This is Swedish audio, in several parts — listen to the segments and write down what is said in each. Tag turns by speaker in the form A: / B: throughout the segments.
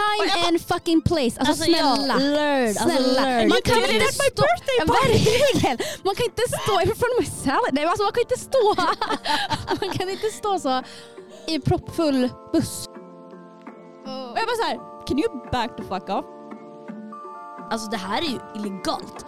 A: time and fucking place. Alltså,
B: Alltså,
A: snälla.
B: learn, alltså,
A: Snälla.
B: learn.
A: Man kan inte stå... Ja, Verkligen! Man kan inte stå in front of my salad. Nej, alltså, man kan inte stå... man kan inte stå så i proppfull buss.
C: Och jag bara såhär, can you back the fuck off?
B: Alltså det här är ju illegalt.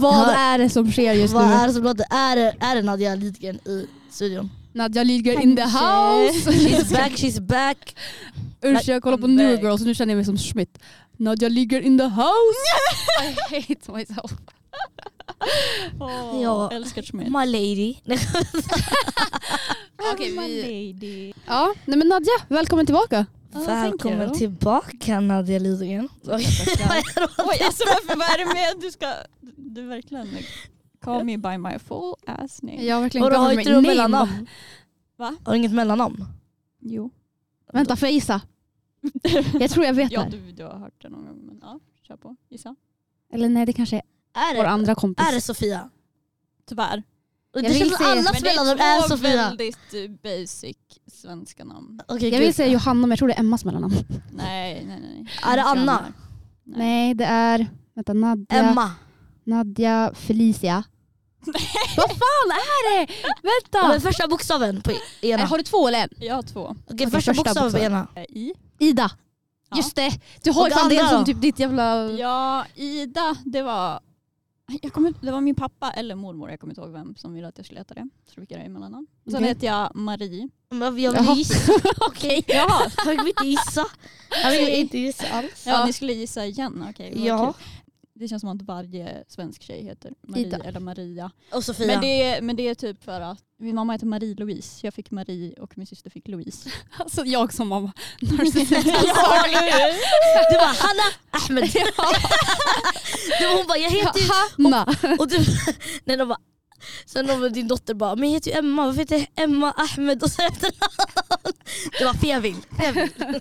A: Vad
B: Ja.
A: är det som sker just
B: Vad
A: nu?
B: är det som? Är det, är det Nadia Lidgren i studion?
A: Nadja Lidgren in the house.
B: She's back, she's back.
A: Usch jag kollar på
C: I'm
A: New. Girls och nu känner jag mig som Schmidt. Nadja Lidgren in the house. I hate myself.
C: Oh,
B: Ja.
C: Älskar Schmidt.
B: My lady.
A: Okej,
C: My
A: vi...
C: lady.
A: Ja, nej men Nadja, välkommen tillbaka.
C: Oh,
B: Välkommen tillbaka Nadia Lidgren.
C: Oj, alltså varför, vad är det med du ska... Du verkligen... Call me by my full ass name.
A: Jag har verkligen
B: Och du har inte du mellannamn?
C: Va?
B: Har du inget mellannamn?
C: Jo.
A: Vänta, får jag gissa? Jag tror jag vet
C: Ja,
A: det.
C: du, du har hört det någon gång. Men ja, kör på. Gissa.
A: Eller nej, det kanske är
B: Är
A: vår
B: det,
A: andra kompis.
B: är det Sofia?
C: Tyvärr.
B: Det
A: vill
B: känns som
A: säga-
B: allas
C: Men det
B: mellannamn
C: är
B: är
C: två
B: Sofia.
C: väldigt eh, basic svenska namn.
B: Okej,
A: jag
B: gud.
A: vill säga Johanna men jag tror det är Emmas mellannamn.
C: Nej, nej, nej.
B: Är det Anna?
C: Nej.
A: Nej, det är vänta, Nadja,
B: Emma.
A: Nadja Felicia. Vad fan är det? Vänta!
B: Men första bokstaven på ena.
A: Eh, Har du två eller en?
C: Jag har två.
B: Okej,
A: Okej,
B: första,
A: första
B: bokstaven på ena.
C: Eh, I.
A: Ida.
C: Ja.
A: Just det. Du har
B: Och
A: ju fan
B: det
A: det som typ ditt jävla...
C: Ja, Ida, det var... Jag kommer, det var min pappa eller mormor, jag kommer inte ihåg vem som ville att jag skulle heta det. Så då fick jag det emellanamn. Sen
A: Okej.
C: heter jag Marie.
B: Men jag vill gissa. Okej.
C: Jaha,
B: Jag vill inte gissa. Jag vill inte gissa alls.
C: ja, ni skulle gissa igen. Okej, vad
B: Ja.
C: kul. Det känns som att varje svensk tjej heter Marie
A: Ida.
C: eller Maria.
B: Och Sofia.
C: Men det, men det är typ för att min mamma heter Marie-Louise, jag fick Marie och min syster fick Louise.
A: Alltså jag som mamma. Narcissist.
C: Hur?
B: Du bara Hanna Ahmed. du, hon bara jag heter ju...
A: Hanna.
B: Och du, nej, de bara, sen de, din dotter bara, men jag heter ju Emma, varför heter jag Emma Ahmed och så efternamn? Det var Fevil.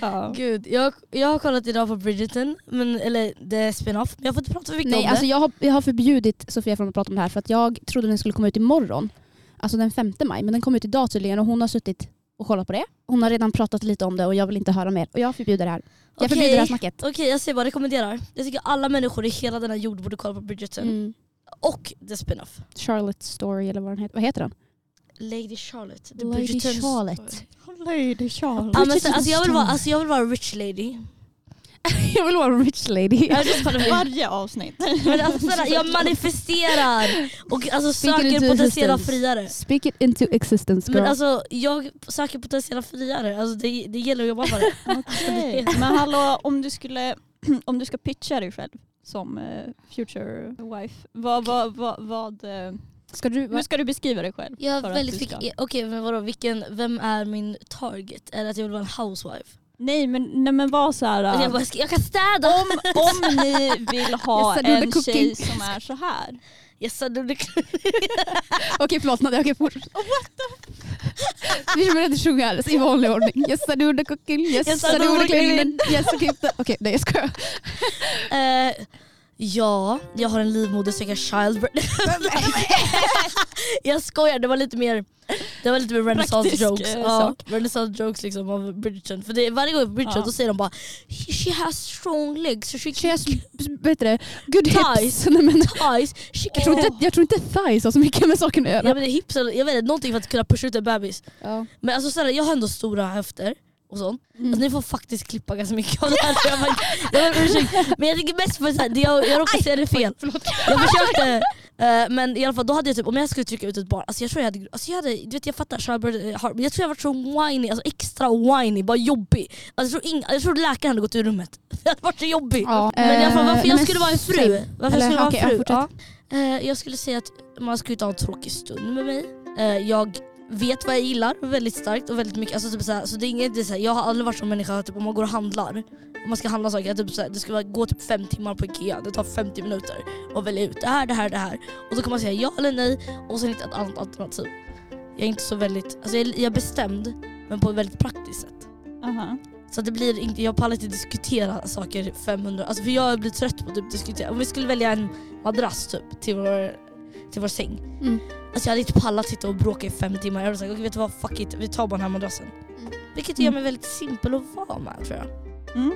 C: Ja.
B: Gud, jag, jag har kollat idag på Bridgerton, men, eller det är spin-off, men jag får inte prata för mycket
A: Nej,
B: om
A: alltså
B: det.
A: jag har, jag har förbjudit Sofia från att prata om det här för att jag trodde den skulle komma ut imorgon. Alltså den 5 maj. Men den kom ut idag tydligen och hon har suttit och kollat på det. Hon har redan pratat lite om det och jag vill inte höra mer. Och jag förbjuder det här. Jag
B: Okej.
A: förbjuder det här snacket.
B: Okej jag säger bara rekommenderar. Jag tycker alla människor i hela denna jord borde kolla på Bridgerton.
A: Mm.
B: Och the spin-off.
A: Charlotte story eller vad den heter. Vad heter den?
B: Lady Charlotte. The
A: Lady
B: Bridgerton
A: Charlotte.
B: story.
C: Lady Charlotte.
B: Ja, men, så, alltså, jag, vill vara, alltså, jag vill vara rich lady.
A: jag vill vara rich lady.
C: Varje avsnitt.
B: Men alltså, såhär, jag manifesterar och alltså,
A: Speak
B: söker potentiella friare.
A: Speak it into existence girl.
B: Men alltså jag söker potentiella friare, alltså, det, det gäller att jobba för det.
C: Okej. Men hallå, om du, skulle, om du ska pitcha dig själv som eh, future wife, vad, vad, vad, vad, eh,
A: ska du,
C: hur ska du beskriva dig själv?
B: Jag
C: för
B: är
C: att
B: väldigt
C: du ska-
B: fick, Okej men vadå, vilken, vem är min target? Är det att jag vill vara en housewife?
C: Nej men, nej, men var så här.
B: Alltså, jag, bara, jag kan städa!
C: om, om ni vill ha en
A: cooking.
C: tjej som är så här.
B: Yes, I do the
A: Okej förlåt Nadja, okej fortsätt. Vi att sjunga i vanlig ordning. Yes I do the cooking, yes,
B: Yes,
A: I do the cleaning, yes I keep the... Okej nej jag skojar.
B: Eh, ja, jag har en livmoder jag kan childbirth. jag skojar, det var lite mer det var lite mer renaissance
C: Praktisk,
B: jokes.
C: eh,
B: Ja,
C: sak.
B: renaissance jokes liksom av Bridgerton. För det, varje gång Bridgerton
C: Ja.
B: då säger de bara She has strong legs she
A: She has, det, good
B: Thighs.
A: hips. Nej, men,
B: thighs. She
A: jag, tror inte, jag tror inte thighs har så mycket med saken att göra.
B: Ja men hips, jag vet inte, någonting för att kunna pusha ut en bebis.
A: Ja.
B: Men alltså såhär, jag har ändå stora höfter och sånt.
A: Mm.
B: Alltså, ni får faktiskt klippa ganska mycket av det här. Jag, bara, jag om ursäkt. Men jag tycker mest för att jag, jag råkade säga det fel. Jag försökte, eh, men i alla fall då hade jag typ, om jag skulle trycka ut ett barn, alltså jag tror jag hade, alltså jag hade du vet jag fattar, är hard, men jag tror jag varit så whiny, alltså extra whiny, bara jobbig. Alltså jag, tror ing, jag tror läkaren hade gått ur rummet. Jag hade varit så jobbig.
A: Ja,
B: Men i alla fall
A: eh,
B: varför
A: nej,
B: jag skulle vara en fru. Varför
A: Eller,
B: jag skulle vara
A: okej,
B: en fru.
A: fortsätt.
B: Ja. Eh, jag skulle säga att man inte ha en tråkig stund med mig. Eh, jag vet vad jag gillar väldigt starkt och väldigt mycket. Alltså, typ såhär, så det är inget, det är såhär, jag har aldrig varit som människa, typ, om man går och handlar, om man ska handla saker, typ, såhär, det ska vara- gå typ fem timmar på Ikea, det tar 50 minuter att välja ut det här, det här, det här. Och så kan man säga ja eller nej och sen hitta ett annat alternativ. Jag är inte så väldigt, alltså jag, jag är bestämd men på ett väldigt praktiskt sätt.
C: Aha.
B: Så att det blir inte, jag pallar inte diskutera saker 500, alltså för jag blir trött på att typ diskutera. Om vi skulle välja en madrass typ till vår, till vår säng.
A: Mm.
B: Alltså jag hade inte pallat sitta och bråka i fem timmar. Jag hade sagt okej vet du vad, fuck it, vi tar bara den här madrassen.
A: Mm.
B: Vilket gör mig väldigt simpel att vara med tror jag.
C: Mm.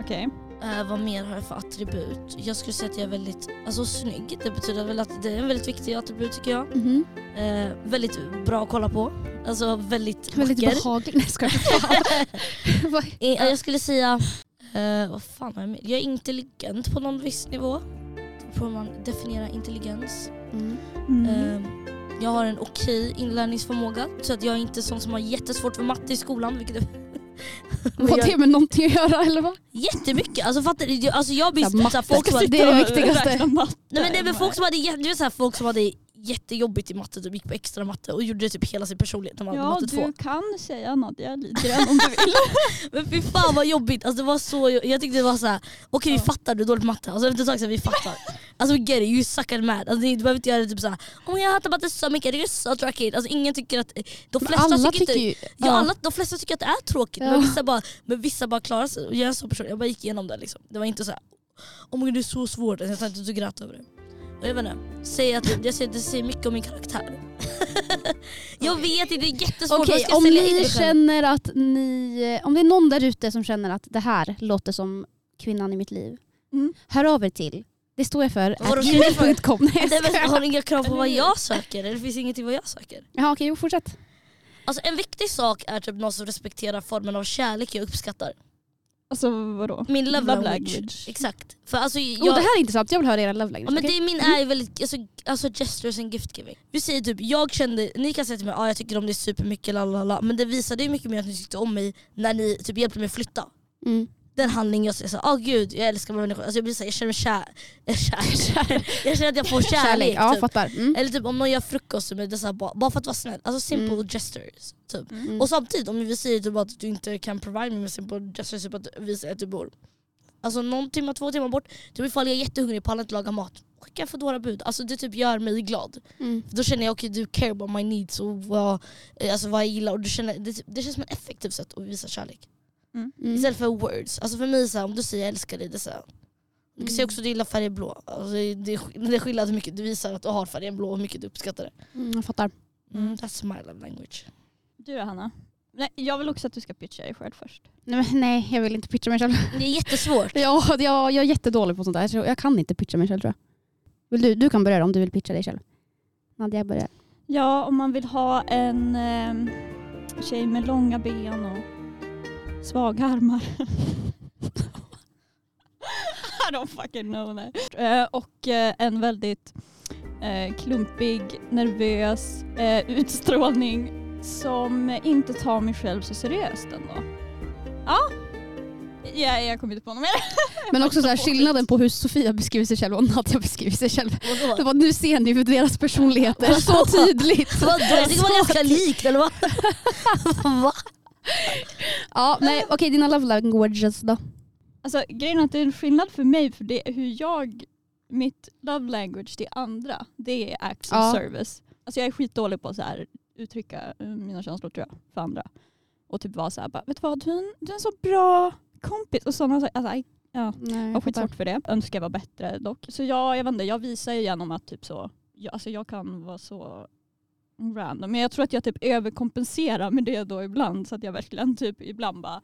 C: Okej.
B: Eh, vad mer har jag för attribut? Jag skulle säga att jag är väldigt alltså, snygg. Det betyder väl att det är en väldigt viktig attribut tycker jag.
A: Mhm.
B: Eh, väldigt bra att kolla på. Alltså väldigt
A: Väldigt
B: vacker.
A: behaglig. Nej jag skojar.
B: Eh, Jag skulle säga, eh, vad fan har jag med? Jag är intelligent på någon viss nivå. Får man definiera intelligens.
A: Mm.
C: Mm.
B: Eh, jag har en okej inlärningsförmåga så att jag är inte sån som har jättesvårt för matte i skolan. Vilket
A: Vad har det med någonting att göra eller vad?
B: Jättemycket! Alltså fattar du? Jag- Alltså jag blir
A: Så här,
B: så här,
A: matte
B: folk som hade,
A: det är det viktigaste.
B: Nej, men det är folk som hade, du vet, så här, folk som hade jättejobbigt i matte, typ gick på extra matte och gjorde typ hela sin personlighet när man
C: Ja,
B: matte 2.
C: du kan säga Nadja Lidgren om du vill.
B: Men fy fan vad jobbigt, alltså det var så, jag tyckte det var så här. okej vi
C: Ja.
B: fattar du är dålig på matte, alltså efter ett tag så här, vi fattar. Alltså get it, you suck at math. Alltså, du behöver inte göra det typ såhär, oh jag hatar matte så mycket, det är så tråkigt. Alltså ingen tycker att, de flesta
A: alla
B: tycker,
A: tycker
B: inte,
A: ju...
B: ja, alla, de flesta tycker att det är tråkigt
A: Ja.
B: men, vissa bara, men vissa bara klarar sig. Jag är en sån person, jag bara gick igenom det liksom. Det var inte så här, oh my god det är så svårt, jag satt inte och grät över det. Jag vet inte, säg att, jag säger, det säger mycket om min karaktär. jag vet inte, det är jättesvårt.
A: Okej, om ni känner att ni... Om det är någon där ute som känner att det här låter som kvinnan i mitt liv.
C: Mm.
A: Hör av er till. Det står jag för. Gmail.com.
B: Har ni inga krav på vad jag söker? Eller det finns ingenting vad jag söker?
A: Jaha okej, jo, fortsätt.
B: Alltså en viktig sak är typ någon som respekterar formen av kärlek jag uppskattar.
C: Alltså vadå?
B: Min love,
C: Love
B: language.
C: language.
B: Exakt. För alltså, jag,
A: Oh, det här är intressant, jag vill höra era love language.
B: ja, men
A: okej?
B: det är min är ju väldigt, alltså, alltså gestures and gift giving. Vi säger typ, jag kände, ni kan säga till mig att ah, jag tycker om dig supermycket, lalala, men det visade ju mycket mer att ni tyckte om mig när ni typ hjälpte mig flytta.
A: Mm.
B: Den handling jag säger åh gud jag älskar människor. Alltså jag blir såhär, jag känner mig kär. Jag, kär. jag känner att jag får kärlek.
A: Ja,
B: typ.
A: fattar. Mm.
B: Eller typ om någon gör frukost så här, bara, bara för att vara snäll. Alltså simple
A: Mm.
B: gestures. Typ.
A: Mm.
B: Och samtidigt om vi säger typ att du inte kan provide mig med simple gestures, typ att visa att du bor Alltså någon timme, två timmar bort, typ ifall jag är jättehungrig, pallar inte laga mat. Skicka en Foodora-bud. Alltså det typ gör mig glad.
A: Mm.
B: För då känner jag okej du care about my needs och vad, eh, alltså, vad jag gillar. Och du känner, det, det känns som ett effektivt sätt att visa kärlek.
A: Mm.
B: Istället för words. Alltså för mig så här, om du säger jag älskar dig, det är så här, Du kan
A: Mm.
B: säga också att du gillar färgen blå. Alltså, det, är, det är skillnad hur mycket du visar att du har färgen blå och hur mycket du uppskattar det.
A: Mm, jag fattar.
B: Mm, that's my love language.
C: Du då Hanna? Nej, jag vill också att du ska pitcha dig själv först.
A: Nej, men, nej, jag vill inte pitcha mig själv.
B: Det är jättesvårt.
A: Ja, jag, jag är jättedålig på sånt där. Så jag kan inte pitcha mig själv tror jag. Vill du, du kan börja om du vill pitcha dig själv. Nadja börjar.
C: Ja, om man vill ha en eh, tjej med långa ben och svaga armar. I don't fucking know. Eh, och eh, en väldigt eh, klumpig, nervös utstrålning som inte tar mig själv så seriöst ändå. Ja, ja jag kommer inte på något mer.
A: Men också så här, skillnaden på hur Sofia beskriver sig själv och Nadja beskriver sig själv. Det var, nu ser ni hur deras personligheter så tydligt.
B: Vadå? Jag tycker det var ganska likt eller vad? Va?
A: Ja, nej, okej dina love languages då?
C: Alltså grejen är att det är en skillnad för mig för det hur jag, mitt love language till andra, det är acts of
A: Ja.
C: service. Alltså jag är skitdålig på att så här, uttrycka eh, mina känslor tror jag, för andra. Och typ vara såhär, vet du vad, du är, en, du är en så bra kompis och sådana saker. Alltså, I- ja,
A: Nej,
C: jag har skitsvårt för det. Önskar jag var bättre dock. Så jag, jag vet inte, jag visar ju genom att typ så, jag, alltså jag kan vara så random. Men jag tror att jag typ överkompenserar med det då ibland så att jag verkligen typ ibland bara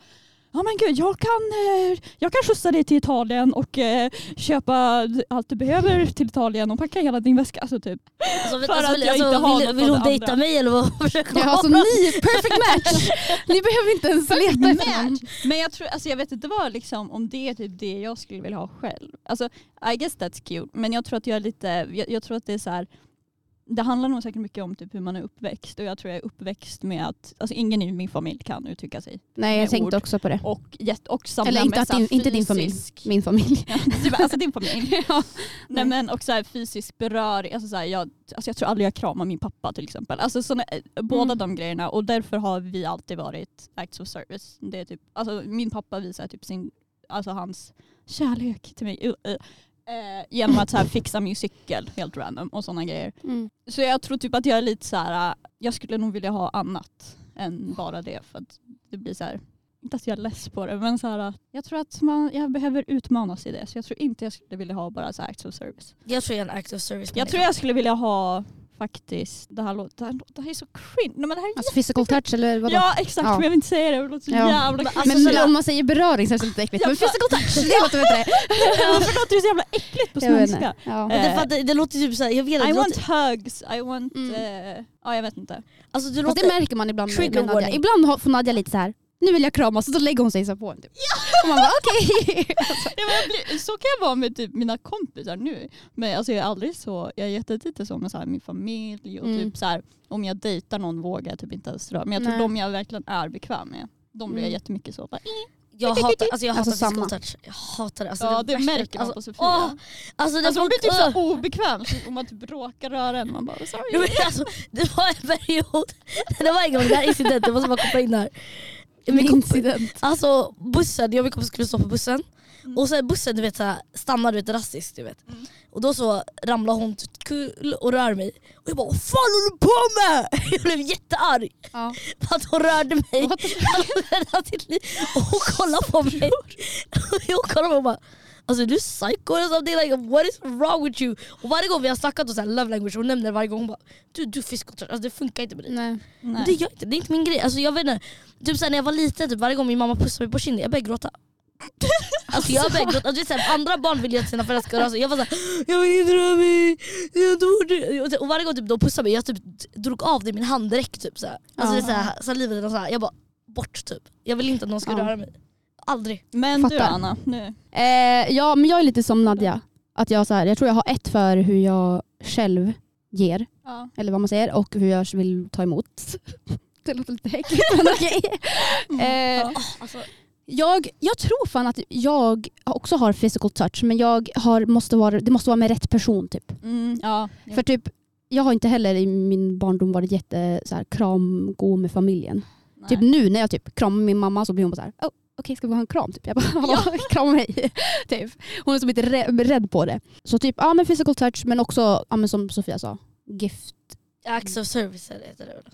C: Ja men gud, jag kan, eh, jag kan skjutsa dig till Italien och eh, köpa allt du behöver till Italien och packa hela din väska. Alltså typ.
B: Alltså,
C: För
B: alltså,
C: att
B: vill,
C: jag inte
B: alltså,
C: har
B: vill,
C: något
B: vill hon dejta mig eller vad försöker hon?
A: Ja, alltså ni, perfect match! Ni behöver inte ens leta efter någon.
C: Men jag tror, alltså jag vet inte vad liksom, om det är typ det jag skulle vilja ha själv. Alltså I guess that's cute men jag tror att jag är lite, jag, jag tror att det är så här. Det handlar nog säkert mycket om typ hur man är uppväxt och jag tror jag är uppväxt med att alltså ingen i min familj kan uttrycka sig.
A: Nej jag tänkte
C: ord.
A: också på det.
C: Och, och samla
A: Eller inte att din- inte din familj. Min familj.
C: Ja, typ, alltså din familj.
A: ja.
C: Nej men och så här fysisk beröring, alltså så här, jag, alltså jag tror aldrig jag kramar min pappa till exempel. Alltså såna, eh, båda
A: Mm.
C: de grejerna och därför har vi alltid varit acts of service. Det är typ, alltså min pappa visar typ sin, alltså hans kärlek till mig eh, genom att så här, fixa min cykel helt random och sådana grejer.
A: Mm.
C: Så jag tror typ att jag är lite så här, äh, jag skulle nog vilja ha annat än bara det för att det blir så här, inte att jag är less på det, men så här, att jag tror att man, jag behöver utmanas i det. Så jag tror inte jag skulle vilja ha bara så of service.
B: Jag tror jag är en active service
C: Jag tror jag skulle vilja ha faktiskt, det här, låter, det här, låter- det här är så cringe. Nej, men det här är
A: Alltså physical touch eller vadå?
C: Ja exakt,
A: Ja.
C: men jag vill inte säga det. Det låter så
A: Ja.
C: jävla
B: Men
C: cringe.
B: alltså,
A: men om man säger beröring så är det lite äckligt. Men physical touch, det låter bättre.
C: Varför låter det så jävla äckligt på svenska?
A: inte. Ja.
B: Men det,
C: Eh,
B: det, det låter typ såhär, jag vet att
C: I want hugs, I want...
A: Mm.
C: eh, ja jag vet inte.
B: alltså det
A: Fast
B: låter,
A: det märker man ibland med,
B: Trigger
A: med Nadja. Ibland får Nadja lite så här. Nu vill jag kramas och då lägger hon sig så på en. Typ. Och man bara okej.
C: Ja, jag blir, så kan jag vara med typ mina kompisar nu. Men alltså, jag är aldrig så, jag är jättelite så med så här, min familj och
A: Mm.
C: typ så här, om jag dejtar någon vågar jag typ inte ens röra Men jag tror
A: Nej.
C: de jag verkligen är bekväm med, de blir jag
A: Mm.
C: jättemycket så. Bara,
B: jag hatar, alltså jag hatar
A: Alltså, samma.
B: touch. Jag hatar det. Alltså,
C: ja det
B: värsta-
C: märker man
B: alltså,
C: på Sofia.
B: åh, alltså, det
C: Alltså hon blir typ så obekväm så om man typ råkar röra en. Man bara sorry.
B: Jo, men alltså, det var en period, det var en gång, det här incident, jag måste bara koppla in det här. Min kompis-. Alltså bussen, jag och min kompis skulle stå på bussen
C: Mm.
B: och sen bussen du vet, så här, stannar du vet, drastiskt. Du vet.
C: Mm.
B: Och då så ramlar hon kul och rör mig. Och jag bara vad fan håller du på med? Jag blev jättearg
A: Ja.
B: för att hon rörde mig. Liv. Och hon kollar på mig. hon kollar på mig och bara Alltså du är psycho eller something, like, what is wrong with you? Och varje gång vi har snackat om så love language, hon nämner varje gång, hon bara du, du touch, alltså det funkar inte med dig.
A: Nej.
B: Men det gör inte, det är inte min grej. Alltså, jag vet inte, typ såhär, när jag var liten, typ, varje gång min mamma pussade mig på kinden, jag började gråta. Alltså jag började gråta, alltså, såhär, andra barn vill ju att sina föräldrar ska röra sig. Jag var såhär, jag vill inte röra mig, jag dör. Och- Och varje gång typ, de pussade mig, jag typ drog av det i min hand direkt. Typ, såhär. Alltså,
A: Ja.
B: det är såhär, salivet och såhär. Jag bara, bort typ. Jag vill inte att någon ska
A: Ja.
B: röra mig. Aldrig.
C: Men du
A: Fattar.
C: Anna, nu.
A: Eh, ja men jag är lite som Nadja. Att jag, så här, jag tror jag har ett för hur jag själv ger,
C: Ja.
A: eller vad man säger, och hur jag vill ta emot. Det låter lite äckligt men okej. Eh,
B: Ah, alltså,
A: jag, jag tror fan att jag också har physical touch men jag har, måste vara, det måste vara med rätt person typ.
C: Mm, ja.
A: För typ, jag har inte heller i min barndom varit jätte så här, kramgod med familjen.
C: Nej.
A: Typ nu när jag typ kramar min mamma så blir hon bara så här, oh, okej ska vi ha en kram? Typ. Jag bara, ja. krama mig. typ. Hon är så lite rädd, på det. Så typ, ja men physical touch men också, ja, men som Sofia sa, gift.
B: acts of service heter det väl?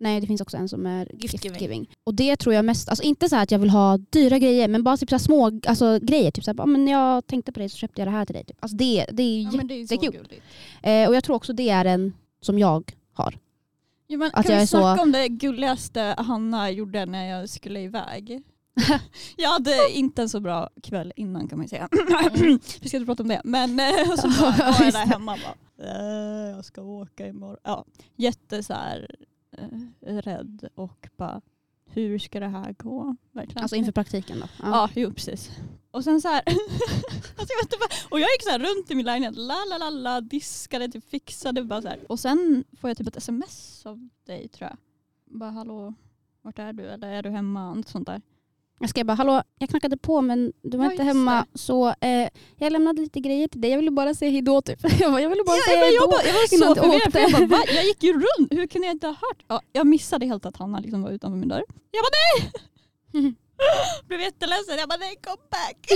A: Nej det finns också en som är
B: Gift
A: gift,
B: giving.
A: giving. Och det tror jag mest, alltså inte så att jag vill ha dyra grejer men bara typ så små alltså, grejer. Typ så här, men jag tänkte på det så köpte jag det här till dig. Typ. Alltså det, det är
C: Ja,
A: jättekul. eh, och jag tror också det är en som jag har.
C: Ja, men
A: Att
C: kan
A: jag
C: vi
A: är så-
C: snacka om det gulligaste Hanna gjorde när jag skulle iväg? jag hade inte en så bra kväll innan kan man ju säga. vi ska inte prata om det. Men eh, och så bara, var jag där hemma och bara, eh, jag ska åka imorgon. Ja, jätte så här, eh, rädd och bara, hur ska det här gå? Verkligen.
A: Alltså inför praktiken då.
C: Ja, jo precis. Och sen så här, alltså jag vet inte och jag gick så här runt i min lägenhet, la la la la, diskade, typ fixade bara så här. Och sen får jag typ ett sms av dig tror jag. Bara hallå, vart är du? Eller är du hemma? Något sånt där.
A: Jag skrev bara, hallå jag knackade på men du var
C: Ja,
A: inte hemma så eh, jag lämnade lite grejer till dig. Jag ville bara säga hejdå typ. Jag, bara, jag ville bara
C: Ja,
A: säga
C: jag,
A: hejdå.
C: bara, jag var så förvirrad för jag, bara, gick ju runt, hur kunde jag inte ha hört? Ja, jag missade helt att Hanna liksom var utanför min dörr. Jag bara nej! Blev jätteledsen, jag bara nej come back.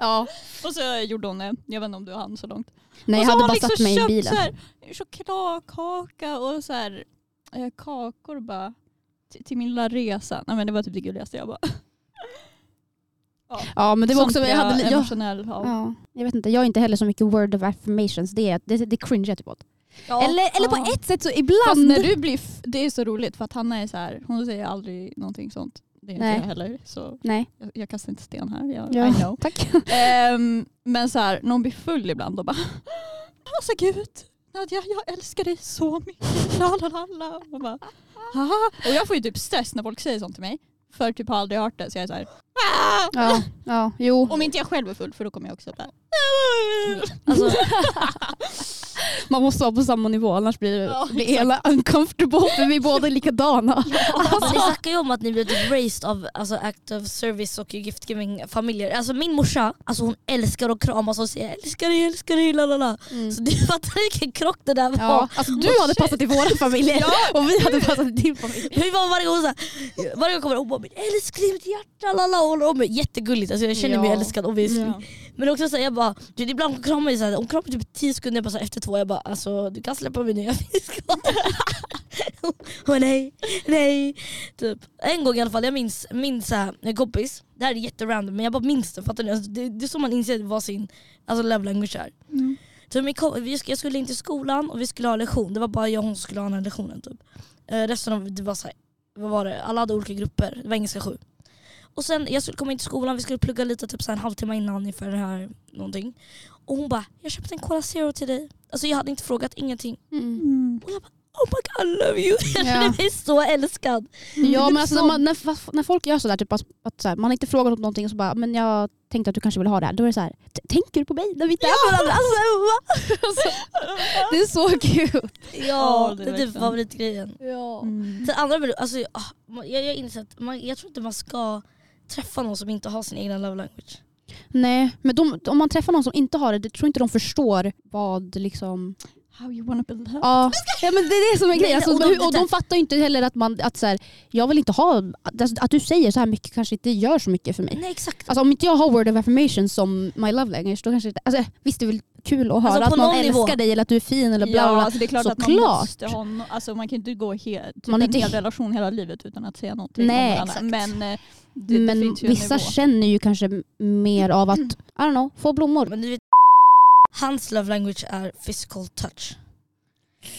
A: ja.
C: Och så gjorde hon det, jag vet inte om du hann så långt.
A: Nej jag hade bara
C: liksom
A: satt mig i bilen.
C: Så här, chokladkaka och så här, eh, kakor bara till, min lilla resa. Nej, men det var typ det gulligaste jag bara.
A: Ja men det var också, jag, hade, jag,
C: emotionell av.
A: ja, jag vet inte, jag är inte heller så mycket word of affirmations. Det, är, det, det cringe jag typ åt.
B: Ja.
A: Eller, eller på
C: Ja.
A: ett sätt så
C: Fast
A: ibland.
C: när du blir, det är så roligt för att Hanna är så här, hon säger aldrig någonting sånt. Det är inte
A: Nej.
C: jag heller. Så
A: Nej,
C: jag, jag kastar inte sten här. Jag,
A: Ja.
C: I know.
A: tack.
C: Ehm, men så här, när hon blir full ibland då bara Alltså gud, Nadja jag älskar dig så mycket. La, la, la, la. Och, bara, "Haha." och jag får ju typ stress när folk säger sånt till mig. För typ har aldrig hört det så jag är så här, "Ah!"
A: Ja, ja, jo.
C: Om inte jag själv är full för då kommer jag också bara
B: Alltså,
A: Man måste vara på samma nivå annars blir
C: Ja,
A: blir hela uncomfortable för vi båda är likadana.
B: Alltså, ni snackar ju om att ni blev typ raised av alltså, act of service och gift giving familjer. Alltså min morsa, alltså, hon älskar att kramas och säga älskar dig, älskar dig, lalala. Så du fattar vilken krock det där var.
A: Ja, alltså du hade passat i vår familj och vi hade passat i din familj.
B: Vi var varje gång såhär, varje gång kommer hon bara älskling, mitt hjärta, lala. Och håller om mig. Jättegulligt, alltså, jag känner mig
A: Ja.
B: älskad obviously.
C: Ja.
B: Men också såhär, jag bara, du ibland hon kramar mig såhär, hon kramar typ 10 sekunder, jag bara, efter två två, jag bara alltså du kan släppa min nya fisk. Hon nej, nej. Typ. En gång i alla fall, jag minns, minns såhär, en kompis, det här är jätterandom men jag bara minns det, fattar ni? Alltså, det, det är så man inser vad sin alltså, love language är.
C: Mm.
B: Så min vi, jag skulle in till skolan och vi skulle ha lektion, det var bara jag och hon som skulle ha den här lektionen. Typ. Eh, resten av det var så här, vad var det? alla hade olika grupper, det var engelska 7. Och sen jag skulle komma in till skolan, vi skulle plugga lite typ så här en halvtimme innan inför det här någonting. Och hon bara, jag köpte en Cola Zero till dig. Alltså jag hade inte frågat ingenting.
A: Mm.
C: Mm.
B: Och jag bara, oh my god I love you. Jag
A: Ja.
B: kände mig så älskad.
A: Ja men alltså,
B: Så-
A: när, man, när, när folk gör sådär, typ, att, att så här, man har inte frågat om någonting och så bara men jag tänkte att du kanske vill ha det här. Då är det så här, "T- tänker du på mig när vi inte är varandra? Alltså, va? det är så kul.
B: Ja,
C: Ja,
B: det är typ favoritgrejen.
A: Ja.
C: Mm.
B: Sen andra alltså, ah, man- jag, jag inser att man, jag tror inte man ska träffa någon som inte har sin egna love language.
A: Nej, men de, om man träffar någon som inte har det, det tror inte de förstår vad liksom...
C: How you wanna build up.
A: Ja, ja men det är det som är grejen. Alltså,
B: och de-
A: och de fattar inte heller att, man, att så här, jag vill inte ha... Att, att du säger så här mycket kanske inte gör så mycket för mig.
B: Nej exakt.
A: Alltså, om inte jag har word of affirmation som my love language, då kanske inte... Alltså, visst det är väl kul att höra
B: Alltså,
A: att någon
B: någon
A: älskar dig eller att du är fin eller bla bla.
C: Ja, alltså det är klart att man
A: Såklart.
C: måste ha no alltså man kan inte gå he typ
A: Man
C: en
A: inte-
C: hel relation hela livet utan att säga någonting
A: Nej,
B: exakt.
C: Men, eh, det, det
A: men
C: en
A: vissa känner ju kanske mer av att, I don't know, få blommor.
B: Hans love language är physical touch.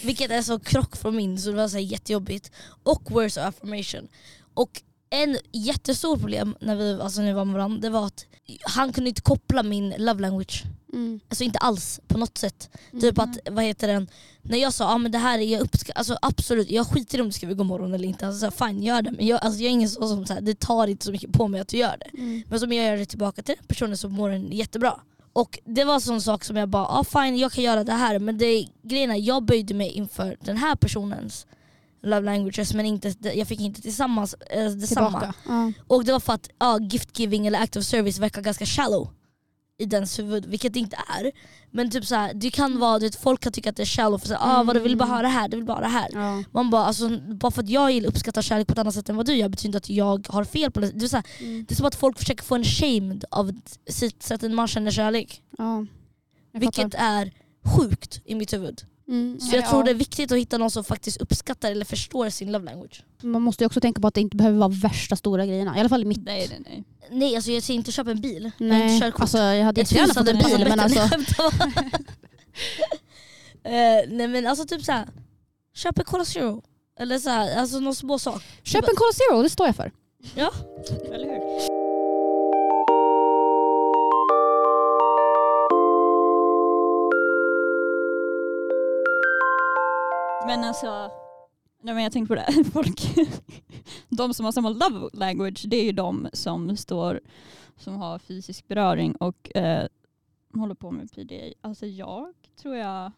B: Vilket är så krock från min så det var så jättejobbigt. Och words of affirmation. Och en jättestor problem när vi, alltså när vi var med varandra det var att han kunde inte koppla min love language.
A: Mm.
B: Alltså inte alls på något sätt. Typ att, vad heter den, när jag sa ah, men det här är jag uppskattar, alltså absolut jag skiter i om du skriver god morgon eller inte, alltså, så här, fine gör det. Men jag, alltså, jag är ingen så som så här, det tar inte så mycket på mig att du gör det.
A: Mm.
B: Men som jag gör det tillbaka till den personen så mår den jättebra. Och det var en sån sak som jag bara, ah, fine jag kan göra det här men det, grejen är jag böjde mig inför den här personens love languages men inte, jag fick inte tillsammans äh, detsamma.
A: Ja.
B: Och det var för att ja, gift giving eller act of service verkar ganska shallow i dens huvud, vilket det inte är. Men typ så här, det kan vara, du vet, folk kan tycka att det är shallow för så här, ah, vad du vill bara ha det här, du vill bara ha det här.
A: Ja.
B: Man bara, alltså, bara för att jag gillar uppskattar kärlek på ett annat sätt än vad du gör betyder inte att jag har fel på det. Det är, så här,
A: Mm.
B: det är som att folk försöker få en shamed av sitt sätt man känner kärlek.
A: Ja.
B: Vilket är sjukt i mitt huvud.
A: Mm.
B: Så jag
A: Ja.
B: tror det är viktigt att hitta någon som faktiskt uppskattar eller förstår sin love language.
A: Man måste ju också tänka på att det inte behöver vara värsta stora grejerna. I alla fall i mitt.
C: Nej nej nej.
B: Nej alltså jag säger inte köpa en bil, jag
A: Nej,
B: inte körkort.
A: alltså, jag hade
B: Jag
A: jättegärna fått en bil men alltså.
B: Eh, Nej men alltså typ såhär, köp en Cola Zero. Eller såhär, alltså någon små sak.
A: Köp en Cola Zero, det står jag för.
C: Eller hur? Men alltså, nej men jag tänkte på det. Folk, de som har samma love language det är ju de som står som har fysisk beröring och eh, håller på med PDA. Alltså jag tror jag...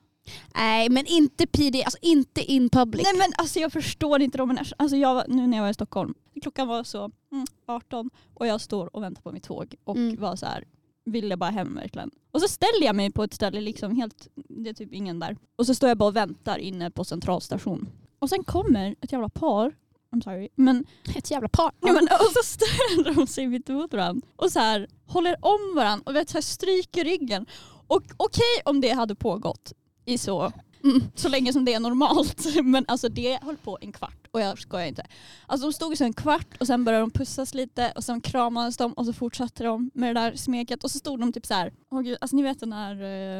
A: Nej men inte PD, alltså inte in public.
C: Nej men alltså jag förstår inte de människorna. Alltså jag, nu när jag var i Stockholm, klockan var så mm, 18 och jag står och väntar på mitt tåg och
A: Mm.
C: var så här ville bara hem verkligen. Och så ställer jag mig på ett ställe, liksom helt, det är typ ingen där. Och så står jag bara och väntar inne på centralstation. Och sen kommer ett jävla par, I'm sorry, men,
A: Ett jävla par.
C: ja, men och så ställer de sig mitt emot varandra och så här håller om varandra och vet, så här, stryker ryggen. Och okej om det hade pågått i så
A: Mm.
C: så länge som det är normalt. Men alltså det höll på en kvart och jag skojar inte. Alltså de stod så en kvart och sen började de pussas lite och sen kramades de och så fortsatte de med det där smeket och så stod de typ så här. Åh gud, alltså ni vet den här,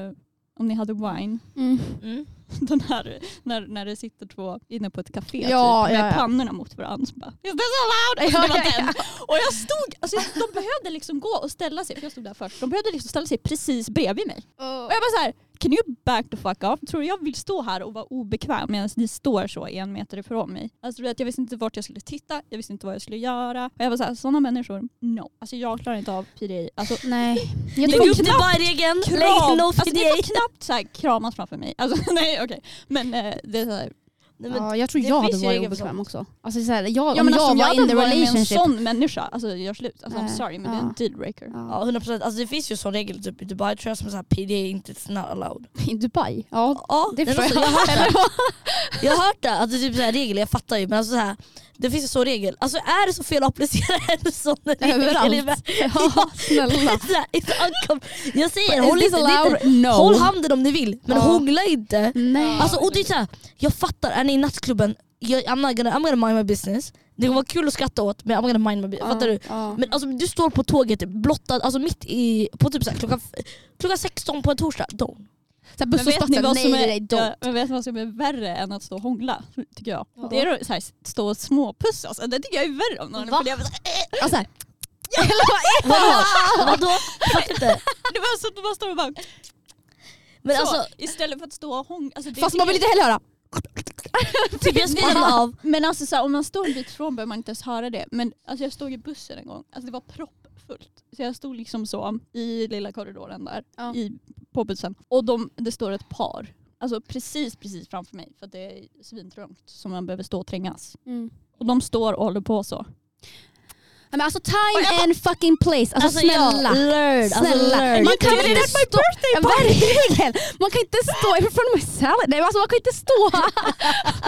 C: eh, om ni hade wine,
A: Mm.
B: Mm.
C: den här när, när det sitter två inne på ett café
A: Ja,
C: typ, med
A: ja, ja.
C: pannorna mot varandra. Så bara, Is this allowed? Alltså,
A: Ja,
C: det var den. Och jag stod, alltså de behövde liksom gå och ställa sig, för jag stod där först, de behövde liksom ställa sig precis bredvid mig. Och jag bara så här, can you back the fuck off? Tror du jag vill stå här och vara obekväm medan ni står så en meter ifrån mig? Alltså du vet, jag visste inte vart jag skulle titta, jag visste inte vad jag skulle göra. Och jag var så här, sådana människor, no. Alltså jag klarar inte av PDA. Alltså,
A: Nej. Jag tror
B: upp det regeln, lägg no
C: Alltså ni får
B: PDA.
C: knappt så här kramas framför mig. Alltså nej okej. Men eh, det är så här,
B: Nej, men,
A: ja, jag tror
B: det
A: jag hade varit obekväm också. Alltså, så här, jag,
C: Ja,
A: om
C: men
A: jag
C: alltså, jag
A: var in the
C: varit med en
A: relationship.
C: sån människa, alltså gör slut. Alltså, I'm sorry men det är
A: Ja.
C: en dealbreaker.
B: Ja 100% alltså det finns ju sån regel typ i Dubai tror jag som är såhär PDA inte it's not allowed.
A: I Dubai? Ja,
B: Ja
A: det förstår
B: alltså, jag.
A: jag.
B: har hört det. Jag har hört det, att det är typ så här regel, jag fattar ju men alltså så här, det finns en sån regel. Alltså är det så fel att applicera en sån regel?
A: Överallt. Ja, snälla.
B: Jag säger håll, inte, det är
A: allowed?
B: inte,
A: No.
B: håll handen om ni vill men
A: Ja.
B: hångla inte.
A: Nej.
B: Alltså, och det är så här, jag fattar, i nattklubben, jag, I'm, not gonna, I'm gonna mind my business. Det kommer vara kul att skratta åt men I'm gonna mind my business. Fattar du?
A: Ja.
B: Men alltså, du står på tåget blottad, alltså mitt i, på typ så här, klockan, klockan 16 på en torsdag. Don't.
A: Så
C: Men vet ni vad
A: nej
C: som
A: nej
C: är,
A: nej,
C: ja, men vet ni vad som är värre än att stå och hångla? Tycker jag.
B: Ja.
C: Det är att här, stå och småpussas. Det tycker jag är värre om någon.
B: Va?
C: För det, är så här,
A: Ja, så här.
B: Vadå? Vadå? Fattar inte.
C: det var så att man står och bara
B: Men
C: så,
B: alltså,
C: istället för att stå och hångla. Alltså,
A: Fast man vill inte heller höra.
B: Typ av.
C: Men alltså så här, om man står en bit ifrån behöver man inte ens höra det. Men alltså, jag stod i bussen en gång, alltså, det var proppfullt. Så jag stod liksom så i lilla korridoren där
A: Ja.
C: i, på bussen. Och de, det står ett par, alltså precis precis framför mig för att det är svintrångt som man behöver stå och trängas.
A: Mm.
C: Och de står och håller på så.
A: Men alltså time and fucking place, alltså,
B: ja,
A: snälla.
B: learn, alltså
A: Snälla.
B: learn.
A: Man kan
B: Inte
A: inte
B: just-
A: stå... Ja, verkligen. Man kan inte stå in front of my salad. Nej, alltså, man kan inte stå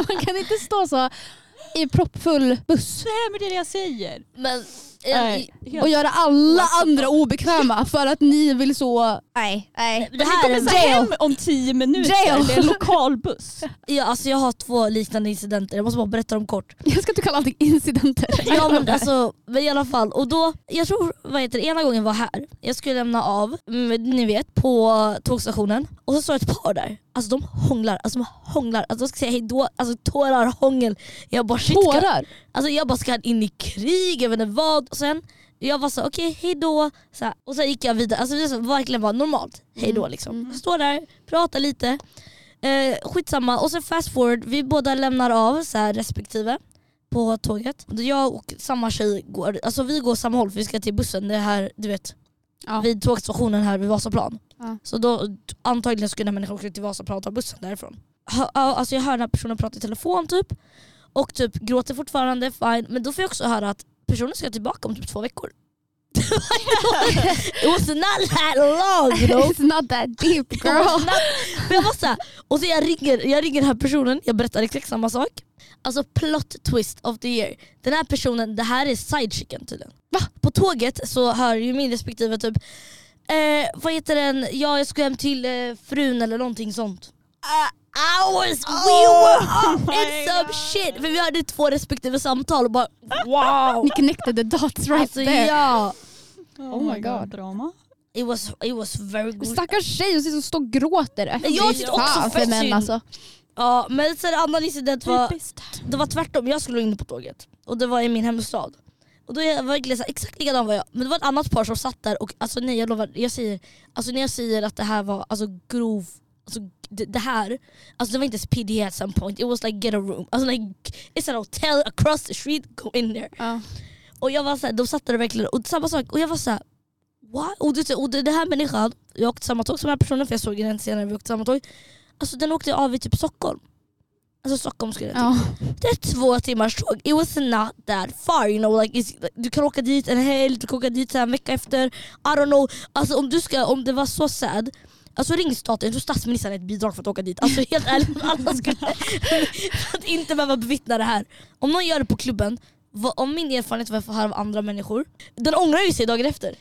A: Man kan inte stå så i proppfull buss
C: Nej men det är det jag säger.
B: Men,
C: Nej, helt-
A: och göra alla andra obekväma för att ni vill så... Nej, nej.
B: det här är
C: kommer
B: jail.
C: hem om tio minuter,
A: Jail.
C: är en lokalbuss.
B: Ja, alltså jag har två liknande incidenter, jag måste bara berätta dem kort.
A: Jag ska inte kalla allting incidenter.
B: Ja men alltså, men i alla fall. Och då, jag tror vad heter det, ena gången var här. Jag skulle lämna av, mm, ni vet, på tågstationen. Och så står ett par där. Alltså de hånglar, alltså de hånglar. Alltså de ska säga hejdå, alltså tårar, hångel. Jag bara shit,
A: Tårar.
B: alltså jag bara ska in i krig, jag vet inte vad. Och sen jag var så okej okay, hejdå. Så här, och sen gick jag vidare, alltså det så, verkligen bara normalt. Hejdå
A: Mm.
B: liksom.
A: Mm.
B: Står där, pratar lite. Eh, skitsamma, och sen fast forward, vi båda lämnar av så här, respektive på tåget. Jag och samma tjej går, alltså vi går samma håll för vi ska till bussen, det är här du vet
A: Ja.
B: vid tågstationen här vid Vasaplan.
A: Ja.
B: Så då antagligen skulle den här människan åka till Vasaplan och ta bussen därifrån. Ha, alltså jag hör den här personen prata i telefon typ och typ gråter fortfarande, fine. Men då får jag också höra att personen ska tillbaka om typ två veckor. It was not that long you know.
A: It's not that deep girl.
B: Men jag var så här, och så jag ringer, jag ringer den här personen, jag berättar exakt samma sak. Alltså plot twist of the year. Den här personen, det här är sidechicken tydligen. Va? På tåget så hör ju min respektive typ, eh, vad heter den, ja jag ska hem till eh, frun eller någonting sånt. Uh, was, we were up in some
C: God.
B: shit! För vi hade två respektive samtal och bara wow!
A: Ni connected the dots right
B: alltså
A: there.
B: ja,
A: Oh my God.
C: Drama.
B: it was, it was very good.
A: Stackars tjej som sitter och står och gråter.
B: Jag tyckte också
A: Fan för
B: fett
A: män alltså.
B: Ja men sen en annan incident var det var tvärtom, jag skulle in på tåget och det var i min hemstad. Och då är jag verkligen så här, exakt likadan var jag. Men det var ett annat par som satt där och alltså nej jag lovar, jag säger, alltså när jag säger att det här var alltså grov, alltså det, det här, alltså det var inte ens PDA at some point, it was like get a room. Alltså like, it's an hotel across the street, go in there.
A: Ja.
B: Och jag var så här, de satt där verkligen och samma sak, och jag var så här, What? Och, det, och det, det här människan, jag åkte samma tåg som den här personen för jag såg den senare, vi åkte samma tåg. Alltså den åkte av i typ Stockholm. Alltså Stockholm skulle jag.
A: Ja.
B: Det är två timmars tåg. It was not that far. You know, like, du kan åka dit en helg, du kan åka dit här en vecka efter. I don't know. Alltså, om, du ska, om det var så sad, alltså ring staten. Jag tror statsministern har ett bidrag för att åka dit. Alltså helt ärligt, alla skulle, för att inte behöva bevittna det här. Om någon gör det på klubben, vad, om min erfarenhet var höra av andra människor, den ångrar ju sig dagen efter.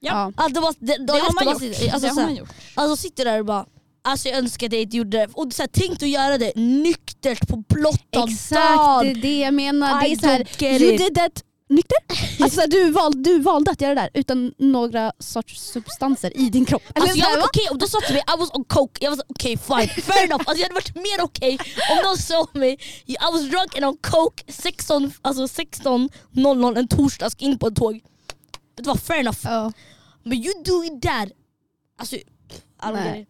A: Ja.
B: Alltså, det var, det,
C: Det har man gjort.
B: Alltså,
C: det har
B: här,
C: man gjort.
B: Alltså sitter där och bara Alltså jag önskar att jag inte gjorde det. Och så här, tänk att göra det nyktert på blottad
A: Exakt, det är det jag menar. Det är så här, you did that nykter. Alltså, du, val, du valde att göra det där utan några sorts substanser i din kropp. Eller
B: Alltså
A: så
B: jag
A: här,
B: var
A: va?
B: okej om de sa till mig I was on coke, jag var så okej fine, fair enough. Alltså jag hade varit mer okej om de sa mig I was drunk and on coke 16, alltså 16.00 en torsdag, ska in på ett tåg. Vet du vad, fair enough.
A: Ja.
B: Men you do it där. Alltså,
A: Nej.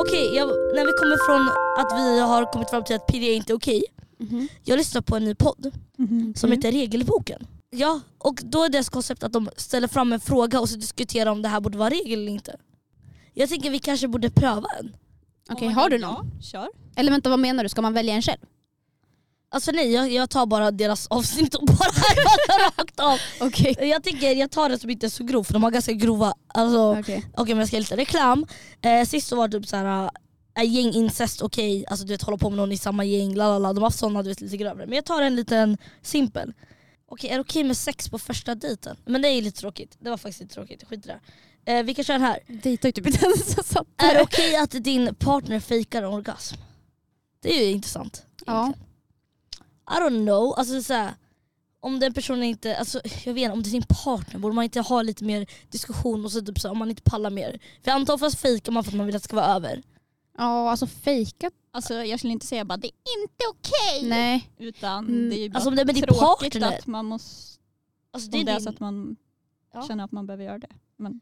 B: Okej, jag- när vi kommer från att vi har kommit fram till att PDA inte är okej.
A: Mhm.
B: Jag lyssnar på en ny podd som
C: Mm.
B: heter Regelboken. Ja, och då är deras koncept att de ställer fram en fråga och så diskuterar om det här borde vara regel eller inte. Jag tänker vi kanske borde pröva en.
A: Okej, har du någon?
C: Ja, kör.
A: Eller vänta, vad menar du? Ska man välja en själv?
B: Alltså nej, jag, jag tar bara deras avsnitt och bara härmar rakt av.
A: Okej.
B: Jag tänker jag tar det som inte är så grovt för de har ganska grova, alltså okej
A: Okay.
B: men jag ska ge lite reklam. Eh, sist så var det typ såhär, äh, gäng incest, okej, alltså du vet hålla på med någon i samma gäng, lalala. de har haft sådana du vet lite grövre. Men jag tar en liten simpel. Okej, är det okej med sex på första dejten? Men det är lite tråkigt, det var faktiskt lite tråkigt, skit i det. Eh, vi kan köra den här.
A: Dejtar ju typ inte ens. Så.
B: Är det okej att din partner fejkar en orgasm? Det är ju intressant.
A: Ja.
B: egentligen. I don't know, alltså såhär, om den personen inte, alltså, jag vet inte, om det är din partner borde man inte ha lite mer diskussion och så typ så, om man inte pallar mer. För jag antar oftast fejkar man för att man vill att det ska vara över.
A: ja, alltså fejkat.
C: Alltså, jag skulle inte säga bara det är inte okej.
A: Nej.
C: Utan
A: Mm.
C: det är ju bara
B: Alltså om det är med din
C: tråkigt
B: partner.
C: att man måste,
B: Alltså,
C: det
B: det är
C: om det är
B: din,
C: så att man
B: Ja.
C: känner att man behöver göra det. Men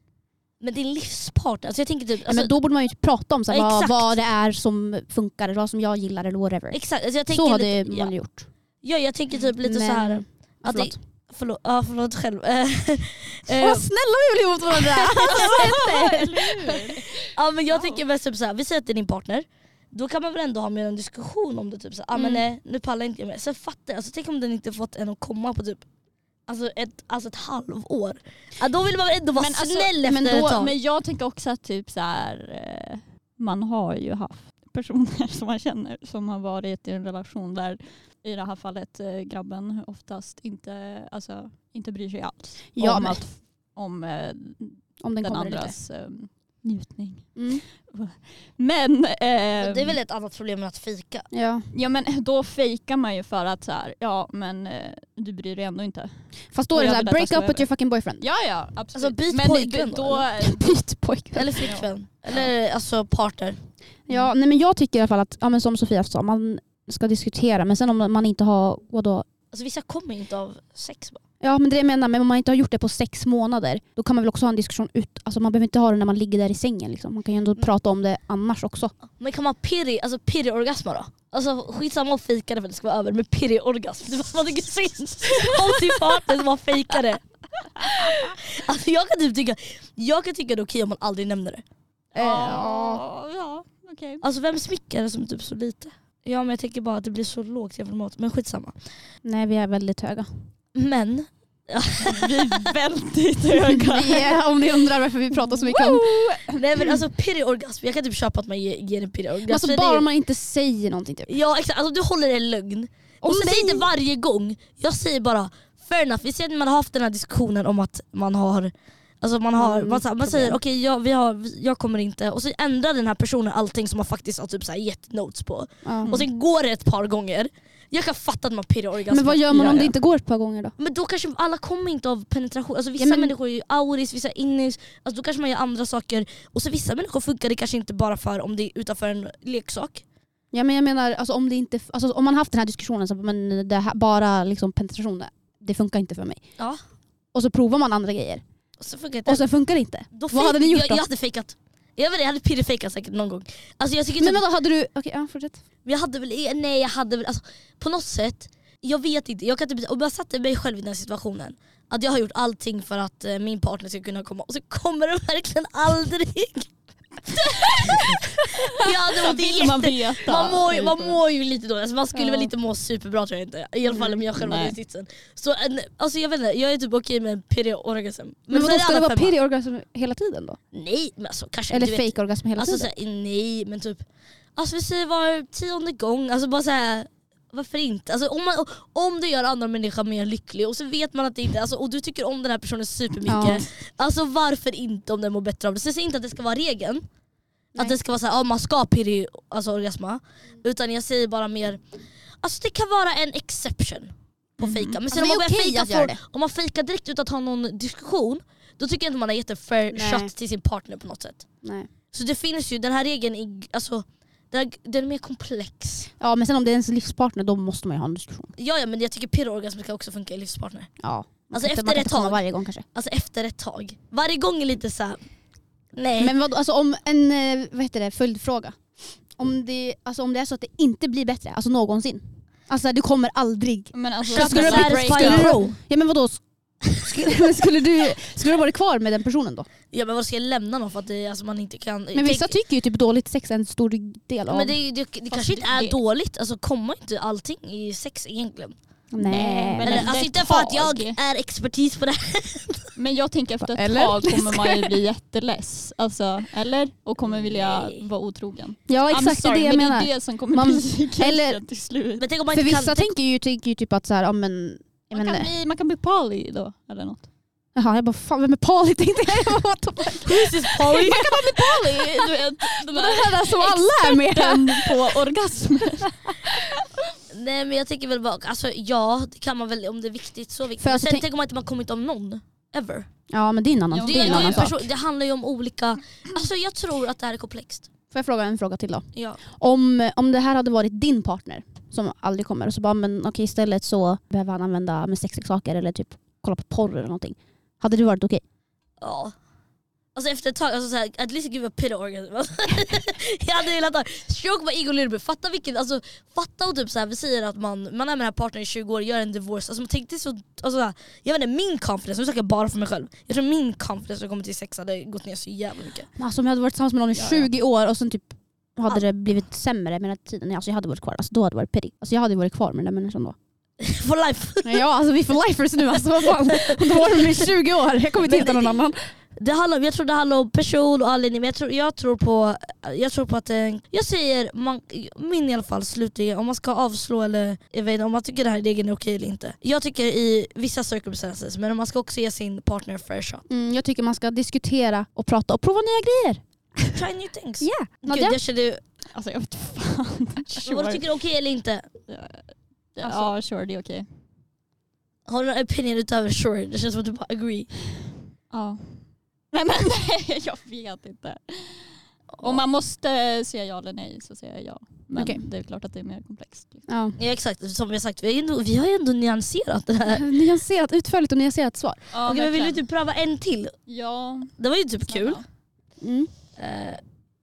B: Men din livspartner, alltså jag tänker typ,
A: Ja,
B: alltså,
A: men då borde man ju typ prata om så här, vad,
B: Exakt.
A: vad det är som funkar, vad som jag gillar eller whatever.
B: exakt, alltså jag tänker
A: Så hade
B: lite,
A: man
B: ja.
A: gjort.
B: Ja, jag tänker typ lite
A: Men-
B: så här. Att
A: Förlåt.
B: det, förlåt, ja, förlåt själv. Eh,
A: Vad snälla vi blir mot varandra!
B: Ja men jag
C: Ja.
B: tänker mest typ såhär, vi säger att det är din partner, då kan man väl ändå ha med en diskussion om det. Typ såhär, ah, men
A: Mm.
B: nej, nu pallar inte jag mer. Sen fattar jag, alltså, tänk om den inte fått en att komma på typ alltså ett, alltså ett halvår. Ja, då vill man ändå vara
C: Men alltså,
B: snäll efter
C: men,
B: ett
C: då,
B: tag.
C: men jag tänker också att typ så här, eh, man har ju haft personer som man känner som har varit i en relation där i det här fallet eh, grabben oftast inte, alltså, inte bryr sig alls
A: Ja,
C: om,
A: men-
C: att, om eh,
A: Om den,
C: den andras eh, njutning.
A: Mm.
C: Men, eh,
B: det är väl ett annat problem med att fika.
A: Ja.
C: ja, men då fejkar man ju för att så här, ja men eh, du bryr dig ändå inte.
A: Fast då är det såhär, break up with your fucking boyfriend.
C: Ja ja absolut.
B: Alltså, byt
C: men
B: pojkvän då,
C: då,
A: Byt pojkvän.
B: Eller flickvän. Eller alltså partner.
A: Ja, nej, men jag tycker i alla fall att, ja, men som Sofia sa, man ska diskutera men sen om man inte har, vadå?
B: Alltså vissa kommer ju inte av sex bara.
A: Ja men det jag menar, men om man inte har gjort det på sex månader då kan man väl också ha en diskussion ut, alltså man behöver inte ha det när man ligger där i sängen liksom. Man kan ju ändå
B: Mm.
A: prata om det annars också.
B: Men kan man pirri, alltså pirri-orgasma då? Alltså skitsamma att fejka det för att det ska vara över, men pirri-orgasm, det var man tycker synd om sin partner som har fejkat det. Alltså jag kan typ tycka, jag kan tycka det är okej om man aldrig nämner det.
C: ja, ja okej.
B: Alltså vem smickar det som är typ så lite? Ja men jag tänker bara att det blir så lågt jämfört med mat, men skitsamma.
A: Nej vi är väldigt höga.
B: Men,
C: Vi är väldigt höga.
A: Är, om ni undrar varför vi pratar så mycket om...
B: nej men alltså pirri-orgasm, jag kan typ köpa att man ger, ger en pirri-orgasm.
A: Alltså
B: det är-
A: bara man inte säger någonting typ.
B: Ja exakt, alltså du håller en lögn. Och sen säger inte varje gång, jag säger bara fair enough, vi säger att man har haft den här diskussionen om att man har Alltså man, har,
A: Mm,
B: man, man
A: problem.
B: säger okej jag, vi har, vi- jag kommer inte och så ändrar den här personen allting som man faktiskt har typ så här gett notes på.
A: Ja.
B: Och sen går det ett par gånger, jag kan fatta att man pirrar orgasm.
A: Men vad gör man
C: Ja,
A: om
C: ja.
A: det inte går ett par gånger då?
B: Men då kanske alla kommer inte av penetration, alltså vissa
A: Ja, men-
B: människor är ju auris, vissa innis, alltså då kanske man gör andra saker. Och så vissa människor funkar det kanske inte bara för om det är utanför en leksak.
A: Ja, men jag menar alltså, om, det inte, alltså, om man haft den här diskussionen, så, men det här, bara liksom, penetration, det funkar inte för mig.
B: Ja.
A: Och så provar man andra grejer
B: Och så funkar inte
A: och så funkar det inte.
B: Då
A: Vad hade ni gjort
B: jag,
A: då?
B: jag hade fejkat. Jag vet inte, jag hade pirrifejkat säkert någon gång. Alltså jag tycker inte
A: Men vadå, hade du... Okej, ja, fortsätt.
B: Jag hade väl, nej jag hade väl, alltså, på något sätt, jag vet inte, jag kan typ, om jag satte mig själv i den här situationen, att jag har gjort allting för att eh, min partner ska kunna komma och så kommer det verkligen aldrig. ja, det var det
C: vill man veta.
B: man, mår, ju- man mår ju lite dåligt, alltså, man skulle
C: Ja.
B: väl inte må superbra tror jag inte. I alla fall om jag själv var
C: Nej.
B: i sitsen. Så en, alltså, jag vet inte, jag är typ okej med en pirrig-orgasm.
A: Men,
B: är
A: vadå, ska det vara
B: femma.
A: pirrig-orgasm hela tiden då?
B: Nej men alltså kanske
A: Eller fake-orgasm hela
B: Alltså
A: tiden?
B: såhär, nej men typ, alltså vi säger var tionde gång, alltså bara såhär varför inte? Alltså, om, man, om det gör andra människor mer lycklig och så vet man att det inte alltså, och du tycker om den här personen supermycket,
A: Ja.
B: alltså varför inte om den mår bättre av det? Så jag säger inte att det ska vara regeln,
A: Nej.
B: att det ska vara såhär, ja, man ska pirrig alltså, orgasma, utan jag säger bara mer, alltså det kan vara en exception på
A: Mhm.
B: fejka. Men
A: Alltså,
B: sen om
A: det är
B: man
A: okej
B: fejka för, om man fejkar direkt utan att ha någon diskussion, då tycker jag inte man har gett en fair
A: Nej.
B: shot till sin partner på något sätt.
A: Nej.
B: Så det finns ju, den här regeln är, alltså, den, är, mer komplex.
A: Ja men sen om det är ens livspartner då måste man ju ha en diskussion.
B: Ja, ja men jag tycker pirrorgasm ska också funka i livspartner.
A: Ja. Man
B: Alltså
A: kan
B: efter ett tag.
A: varje gång kanske.
B: Alltså efter ett tag. Varje gång är lite så här. nej.
A: Men vad, alltså om en eh, vad heter det, följdfråga. Om det, alltså om det är så att det inte blir bättre, alltså någonsin. Alltså du kommer aldrig.
C: Men alltså,
B: Shut
A: skulle
B: the
A: du
B: satisfy
A: break up?
B: bro.
A: Ja men vadå? Skulle, men skulle, du, skulle du varit kvar med den personen då?
B: Ja men vad ska jag lämna någon för att det, alltså, man inte kan...
A: Men vissa
B: Tänk-
A: tycker ju typ dåligt sex är en stor del av...
B: men det, det, det kanske inte är
C: det-
B: dåligt, alltså kommer inte allting i sex egentligen?
A: Nej.
C: men
B: Eller, alltså inte för att jag är expertis på det här.
C: Men jag tänker efter ett
A: Eller?
C: tag kommer man ju bli jätteless. Alltså, eller? Och kommer vilja
B: Nej.
C: vara otrogen.
A: Ja exakt, det är
C: sorry,
A: det jag
C: men
A: menar.
C: det är det som kommer
A: Man-
C: bli
A: eller-
C: eller, till slut.
B: Men tänk om man
A: För
B: inte
A: vissa
B: kan...
A: tänker ju, tänker ju typ att så här, ja men...
C: Man
A: vet
C: kan, bli, man kan bli poly då, eller något.
A: Jaha jag bara fan vem är Pali tänkte jag. bara, what the fuck?
B: Who's this Polly?
C: Poly, du vet, den
A: Det här är som alla är med.
C: på orgasmer.
B: Nej men jag tänker väl bara, alltså ja det kan man väl om det är viktigt, så viktigt.
A: För
B: Men
A: alltså,
B: sen
A: tänk-
B: tänk om man inte man kommit om någon, ever.
A: Ja men det är en annan,
C: Ja,
A: det
B: Det,
A: är en annan sak.
B: person, det handlar ju om olika, alltså jag tror att det här är komplext.
A: Får jag fråga en fråga till då?
B: Ja.
A: Om, om det här hade varit din partner som aldrig kommer och så bara men okej istället så behöver han använda med sexleksaker eller typ kolla på porr eller någonting. Hade det varit okej?
B: ja. Alltså efter ett tag, alltså såhär, at least give a pity orgasm. jag hade velat ha, stroke a little bit. Fatta vilken, alltså fatta och typ såhär, vi säger att man, man är med den här partnern i 20 år, gör en divorce. Alltså man tänkte så, alltså, såhär, jag vet inte, min confidence, nu snackar jag bara för mig själv. Jag tror min confidence när det kommer till sex hade gått ner så jävla mycket.
A: Alltså om jag hade varit tillsammans med någon i
C: Ja, ja.
A: 20 år och sen typ hade det blivit sämre med den tiden. Alltså jag hade varit kvar. Alltså då hade det varit pity. Alltså jag hade varit kvar med den där människan då.
B: For life.
A: Ja alltså vi är för lifers nu alltså vad fan. Då var de i 20 år, jag kommer inte hitta någon annan.
B: Det handlar, jag tror det handlar om person och anledning, men jag tror, jag tror på, jag tror på att, eh, jag säger, man, min i alla fall slutligen, om man ska avslå eller jag vet inte, om man tycker det här regeln är okej eller inte. Jag tycker i vissa circumstances, men man ska också ge sin partner fair shot.
A: Mm, jag tycker man ska diskutera och prata och prova nya grejer.
B: Try new things.
A: Yeah.
B: Gud, jag känner,
C: Alltså jag vet fan.
B: vad du tycker är okej eller inte?
C: Ja sure det är okej.
B: Har du någon opinion utöver sure? Det känns som att du bara agree.
C: Ja. Nej men nej, jag vet inte. Om man måste säga ja eller nej så säger jag ja. Men
A: Okej.
C: det är klart att det är mer komplext. liksom.
A: Ja.
B: Ja exakt, som vi har sagt, vi har ju ändå, vi har ju ändå nyanserat det här.
A: Nyanserat, utförligt och nyanserat svar.
C: Ja,
B: Okej, men vill vi
C: verkligen.
B: typ pröva en till?
C: Ja.
B: Det var ju typ kul.
C: snälla.
A: Mm.
B: Eh,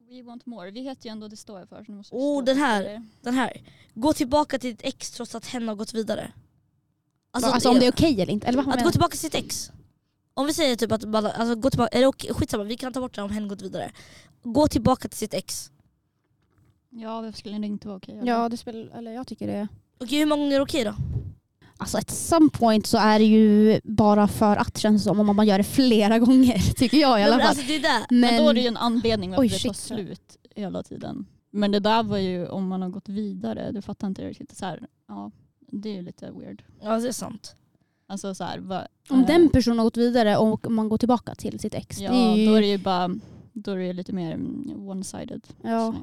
C: We want more. Vi heter ju ändå Det står jag för. Så nu måste vi
B: Oh, den här.
C: det.
B: Den här. Gå tillbaka till ditt ex trots att hen har gått vidare.
A: Alltså, alltså om det är okej eller inte. Eller vad
B: Att
A: menar
B: gå
A: du?
B: tillbaka till sitt ex. Om vi säger typ att bara, alltså gå tillbaka, eller okej, skitsamma vi kan ta bort det om hen gått vidare. Gå tillbaka till sitt ex.
C: Ja, varför skulle det inte vara okej?
A: Ja, det spelar, eller jag tycker det.
B: Okej hur många gånger är det okej då?
A: Alltså at some point så är det ju bara för att känns det som om man gör det flera gånger. Tycker jag i alla
B: Men
A: fall.
B: alltså det är det.
C: Men,
A: Men,
C: då är det ju en anledning varför
A: Oj,
C: det tar
A: shit.
C: slut hela tiden. Men det där var ju om man har gått vidare. Du fattar inte riktigt. Så här, ja, det är ju lite weird.
B: Ja det är sant.
C: Alltså så här, va,
A: om
C: eh,
A: den personen har gått vidare och man går tillbaka till sitt ex.
C: Ja,
A: det är ju,
C: då är det ju bara då är det lite mer mm, one-sided.
A: ja.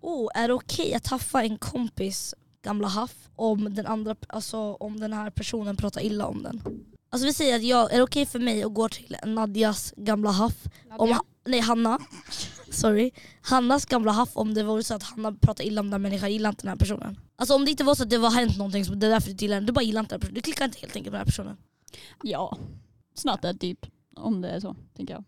B: Oh, är det okej att haffa en kompis gamla haff om den, andra, alltså, om den här personen pratar illa om den? Alltså vi säger att jag, är det okej för mig att gå till Nadjas gamla haff Om, nej Hanna, sorry. Hannas gamla haff om det vore så att Hanna pratar illa om den här människan, gillar inte den här personen. Alltså om det inte var så att det var hänt någonting som det är därför du gillar den, du bara gillar inte den här personen. Du klickar inte helt enkelt med den här personen.
C: Ja, snart är typ om det är så, tänker jag.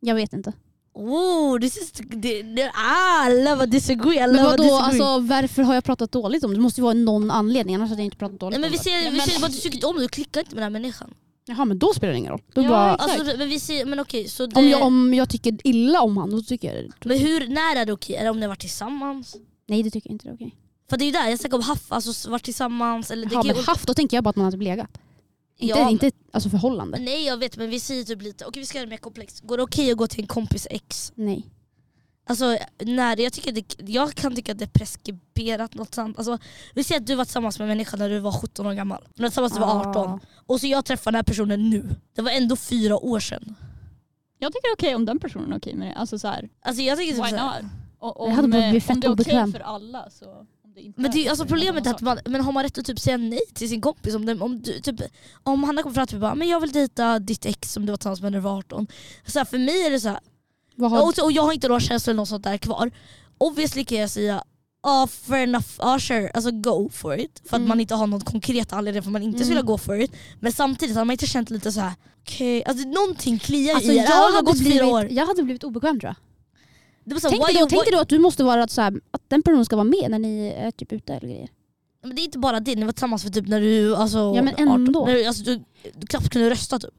A: Jag vet inte.
B: Oh, this is, det, det, ah, I love a disagree, I
A: Men
B: love a
A: vadå,
B: disagree.
A: alltså, varför har jag pratat dåligt om det? Det måste ju vara någon anledning annars hade jag inte pratat dåligt
B: nej, men
A: om
B: vi
A: det.
B: ser, vi
C: men-
B: ser bara att du tycker om det, du klickar inte med den här människan.
A: Jaha men då spelar det ingen roll. Då
C: Ja,
A: bara.
B: Alltså, men vi ser, men okej, så det,
A: om, jag, om jag tycker illa om han då tycker jag
B: Men hur, när är det okej? Är det om ni har varit tillsammans?
A: Nej det tycker jag inte är okej.
B: För det är ju där, jag snackar om haff, alltså varit tillsammans eller det
A: Jaha
B: kan
A: men haft då tänker jag bara att man hade legat. Inte,
B: Ja,
A: inte alltså förhållande.
B: Nej jag vet men vi säger typ lite, okej vi ska göra det mer komplext. Går det okej att gå till en kompis ex?
A: Nej.
B: Alltså när, jag, tycker det, jag kan tycka att det är preskriberat något sånt. Alltså, vi säger att du var tillsammans med en människa när du var 17 år gammal. Du var tillsammans när du var 18.
A: Ah.
B: Och så jag träffar den här personen nu. Det var ändå fyra år sedan.
C: Jag tycker det är okej om den personen är okej med det. Alltså så här,
B: Alltså jag tycker typ
C: why
B: så här,
C: not? Och,
A: Jag hade
C: om,
A: bara
C: eh,
A: blivit fett
C: om det är okej
A: obekväm.
C: för alla så... Om det inte
B: men det, är- alltså problemet är att man, men har man rätt att typ säga nej till sin kompis? Om, den, om, du, typ, om han har kommit fram till mig men jag vill dejta ditt ex som du var tillsammans med när du var 18. Så här, för mig är det så här,
A: har,
B: och, och jag har inte några känslor eller något sånt där kvar. Obviously kan jag säga Ja fair enough, ja sure, alltså go for it. För att
A: Mm.
B: man inte har någon konkret anledning för att man inte
A: Mm.
B: skulle gå for it. Men samtidigt har man inte känt lite så här. okej, alltså någonting kliar
A: alltså,
B: i
A: jag.
B: Ja, det har gått fyra år.
A: blivit, jag hade blivit obekväm tror jag.
B: Så,
A: Tänk dig, tänk dig då att du måste vara så här, att den personen ska vara med när ni är typ ute eller grejer.
B: Men det är inte bara det, ni var tillsammans för typ när du alltså,
A: Ja, men ändå.
B: när du, alltså, du, du knappt kunde rösta typ.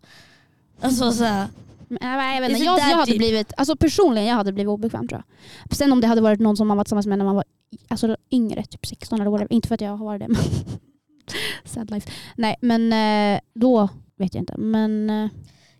B: Alltså såhär,
A: Men, jag, vet
B: är
A: inte, jag, jag hade blivit, alltså personligen jag hade blivit obekväm tror jag. Sen om det hade varit någon som man var tillsammans med när man var alltså, yngre, typ 16 eller whatever. Inte för att jag har varit det men sad life. Nej men eh, då vet jag inte. Men eh,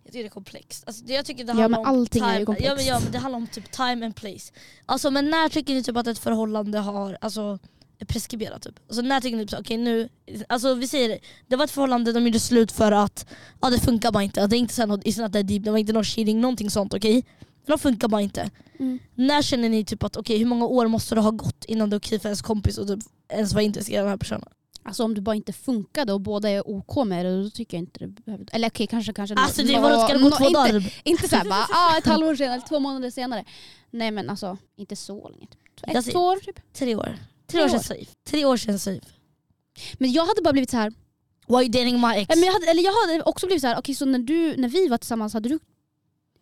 B: jag tycker det är komplext. Alltså, det, jag tycker det
A: Ja, men
B: om
A: allting är
B: time,
A: ju komplext.
B: Ja men, ja men det handlar om typ time and place. Alltså men när tycker ni typ att ett förhållande har alltså, är preskriberat? Typ? Alltså, när tycker ni typ okej nu, alltså vi säger det var ett förhållande, de gjorde slut för att ja, det funkar bara inte. Det är inte så här något, it's not that deep, det var inte någon cheating, någonting sånt okej? Men de funkar bara inte.
A: mm.
B: När känner ni typ att okej hur många år måste det ha gått innan det är okej för ens kompis att typ ens vara intresserad av den här personen?
A: alltså om det bara inte funkade och båda är OK med det då tycker jag inte det behöver... Eller okej kanske kanske...
B: Alltså det var ska det gå två
A: inte,
B: dagar?
A: Inte såhär bara ah, ett halvår senare, eller två månader senare. Nej men alltså inte så länge. Ett
B: ser-
A: år typ.
B: Tre år. Tre, år känns safe. Tre år känns safe.
A: Men jag hade bara blivit så här.
B: Why are you dating my ex?
A: Men jag, hade, eller jag hade också blivit så här, okej så när, du, när vi var tillsammans, hade du,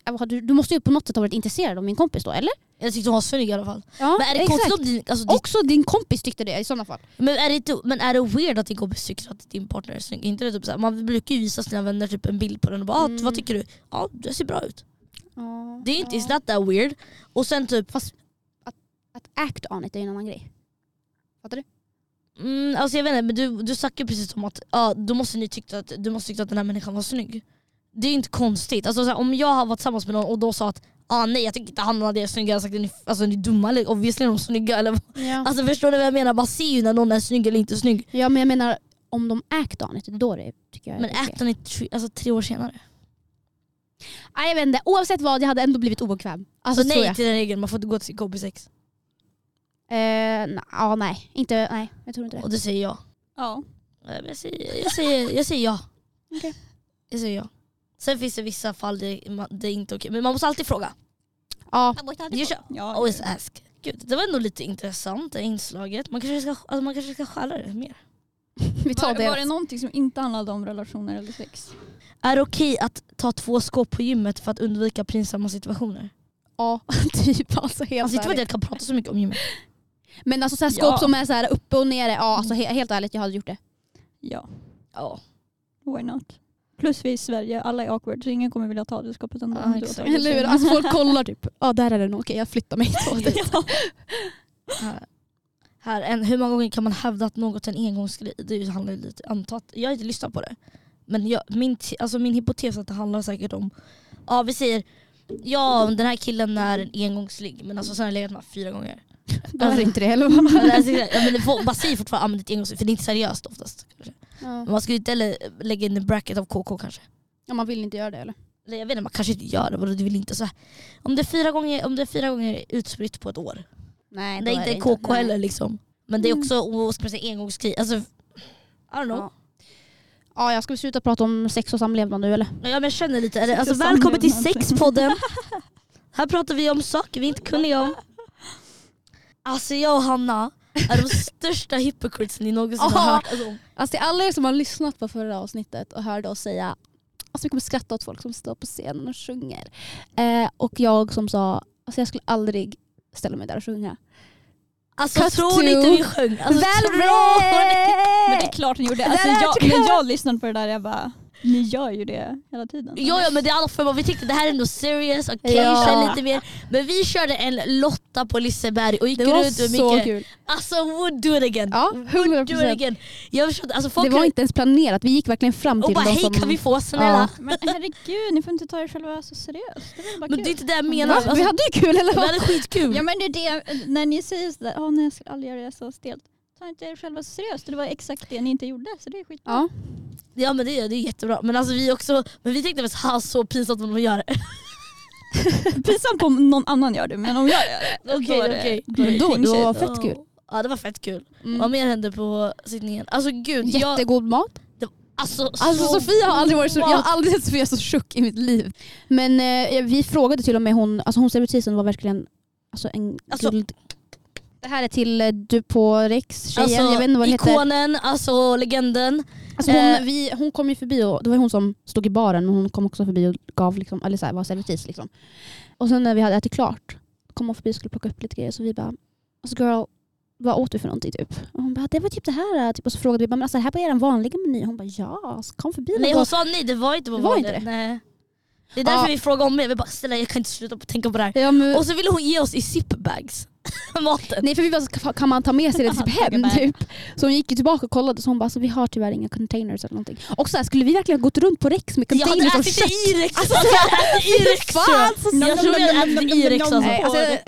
A: hade, du du måste ju på något sätt ha varit intresserad av min kompis då, eller?
B: Jag tyckte hon var snygg i alla fall.
A: Ja,
B: Men är det
A: exakt.
B: konstigt din, alltså,
A: Också din kompis tyckte det i sådana fall.
B: men, är det men är det weird att din kompis tycker att din partner är snygg? Inte det typ såhär, man brukar ju visa sina vänner typ en bild på den och bara ah,
A: Mm.
B: vad tycker du? Ja det ser bra ut.
A: Ja,
B: Det är inte,
A: ja.
B: it's not that weird. Och sen typ,
A: Fast att, att act on it är en annan grej. Fattar du?
B: mm, alltså jag vet inte men du, du snackar precis om att ah, då måste ni tycka att, du måste tycka att den här människan var snygg. Det är inte konstigt. Alltså, såhär, om jag har varit tillsammans med någon och då sa att ah, nej jag tycker inte han och det snygga, jag hade sagt att ni, alltså, ni är dumma eller obviously är de snygga. Eller,
A: Ja.
B: alltså förstår du vad jag menar? Man ser ju när någon är snygg eller inte snygg.
A: ja men jag menar om de act on it, det är då det tycker jag
B: Men ni tre, alltså, tre år senare?
A: Nej, jag vet inte, oavsett vad, jag hade ändå blivit obekväm. Alltså,
B: så
A: tror
B: nej
A: jag.
B: till den regeln, man får inte gå till sin kompis ex.
A: Eh, ja, nej. Inte, nej, jag tror inte det.
B: Och det säger jag.
C: Ja.
B: Nej, men Jag säger, jag säger, jag säger ja.
A: Okej.
B: Jag säger ja. Sen finns det vissa fall där man- det är inte okej, men man måste alltid fråga.
A: Ja,
B: You should
C: Ja,
B: always ask. Gud, det var ändå lite intressant det inslaget. Man kanske ska, alltså man kanske ska stjäla det mer.
A: vi tar
C: var,
A: det.
C: var det någonting som inte handlade om relationer eller sex?
B: Är det okej att ta två skåp på gymmet för att undvika pinsamma situationer?
A: Ja, typ alltså helt
B: Alltså inte för att
A: ärligt.
B: jag kan prata så mycket om gymmet.
A: Men alltså så här, skåp
C: Ja.
A: som är så här uppe och nere, ja alltså he helt ärligt jag hade gjort det.
C: Ja,
B: Ja.
C: why not? Plus vi i Sverige, alla är awkward så ingen kommer vilja ta det skåpet ändå. Om du har
B: exakt.
C: tagit
A: Eller hur?
C: det.
A: Alltså folk kollar typ, ja där är den, okej jag flyttar mig.
C: ja.
B: Här. Här, en, hur många gånger kan man hävda att något är en engångsgrej? Det handlar ju lite antat. Jag har inte lyssnat på det. Men jag, min, te- alltså min hypotes är att det handlar säkert om, ja vi säger, ja den här killen är en engångsligg men alltså sen har jag legat med honom fyra gånger.
A: Är det inte det heller.
B: Men alltså, ja, men får, man säger fortfarande använd ett engångsligg för det är inte seriöst oftast. Kanske.
A: Ja.
B: Man skulle inte heller lägga in en bracket av KK kanske.
A: ja man vill inte göra det eller?
B: Eller jag vet inte, man kanske inte gör det, du vill inte så här. Om det är fyra gånger, om det är fyra gånger utspritt på ett år.
A: Nej,
B: Det är inte KK
A: Nej.
B: heller liksom. Men det är
C: Mm.
B: också säga, engångskrig. Alltså, I don't know.
A: Ja. Ja jag ska vi sluta prata om sex och samlevnad nu eller?
B: Ja, men jag känner lite, alltså, välkommen till sexpodden. Här pratar vi om saker vi inte är kunniga om. Alltså jag och Hanna är de största hypocrites ni någonsin har hört. Alltså,
A: Alltså till alla er som har lyssnat på förra avsnittet och hörde oss säga Alltså vi kommer skratta åt folk som står på scenen och sjunger. Eh, och jag som sa, alltså jag skulle aldrig ställa mig där och sjunga.
B: alltså
A: Cut
B: tror ni inte vi sjöng? Alltså, tror ni?
C: Men det är klart ni gjorde. Alltså, jag- när jag lyssnade på det där jag bara, ni gör ju det hela tiden.
B: Ja, ja men det är alla för vi tyckte det här är ändå serious occasion
A: Ja.
B: lite mer. Men vi körde en Lotta på Liseberg och gick
A: Det var
B: runt med
A: så
B: mycket.
A: kul.
B: Alltså would do it again.
A: Ja,
B: would
A: 100%.
B: do it again. Jag förstår, inte, alltså, folk
A: Det var inte ens planerat, vi gick verkligen fram
B: och
A: till
B: bara
A: de
B: hej
A: som...
B: kan vi få snälla?
C: Men herregud, ni får inte ta er själva så seriöst. Det är bara
B: Men
C: kul.
B: det är inte det jag menar. Alltså,
A: vi hade ju kul eller
B: vi
A: vad?
B: hade skitkul.
C: Ja men det är det, när ni säger sådär, åh nej jag skulle aldrig göra det så stelt. Ta inte er själva så seriöst. Det var exakt det ni inte gjorde så det är skitbra.
A: Ja.
B: Ja men det är, det är jättebra. Men alltså vi också, men vi tänkte att ha så pinsamt om de gör det.
C: Pinsamt om någon annan gör det men om jag gör det,
B: Okej,
C: det,
B: okej.
C: då det
A: Då- då
C: shit.
A: var fett kul.
B: Ja det var fett kul.
A: Mm.
B: Vad mer hände på sittningen? Alltså gud. Jag,
A: Jättegod mat.
B: alltså,
A: Alltså
B: så
A: Sofia har aldrig varit så, jag har aldrig sett Sofia så tjock i mitt liv. Men eh, vi frågade till och med hon, alltså hon servitrisen var verkligen alltså, en
B: Alltså-
A: guld. Det här är till eh, du på Rex, tjejen,
B: Alltså,
A: jag vet inte vad det heter.
B: ikonen, alltså legenden.
A: Alltså hon,
B: Eh.
A: vi, hon kom ju förbi och det var hon som stod i baren men hon kom också förbi och gav liksom, eller så här, var servitris. Liksom. Och sen när vi hade ätit klart kom hon förbi och skulle plocka upp lite grejer så vi bara alltså girl, vad åt du för någonting typ? Och hon bara, det var typ det här. Typ, och så frågade vi, men alltså, det här på er vanliga meny? Hon bara, ja, kom förbi.
B: Nej hon sa nej, det var inte
A: Det var
B: vanligt.
A: inte det?
B: Nej. Det är därför
A: Ja.
B: vi frågar om mer. Vi bara snälla jag kan inte sluta tänka på det här.
A: ja, men,
B: Och så ville hon ge oss i zipbags maten.
A: Nej för vi bara, kan man ta med sig det typ hem? Typ. Så hon gick ju tillbaka och kollade så hon bara, så vi har tyvärr inga containers eller någonting. Och så här, skulle vi verkligen ha gått runt på Rex med
B: Jag hade
A: containers och
B: ätit
A: kött?
B: det i Rex.
A: Alltså. Fan, så
B: Jag tror jag hade ätit det i Rex alltså.
A: Nej, alltså.
B: Jag hade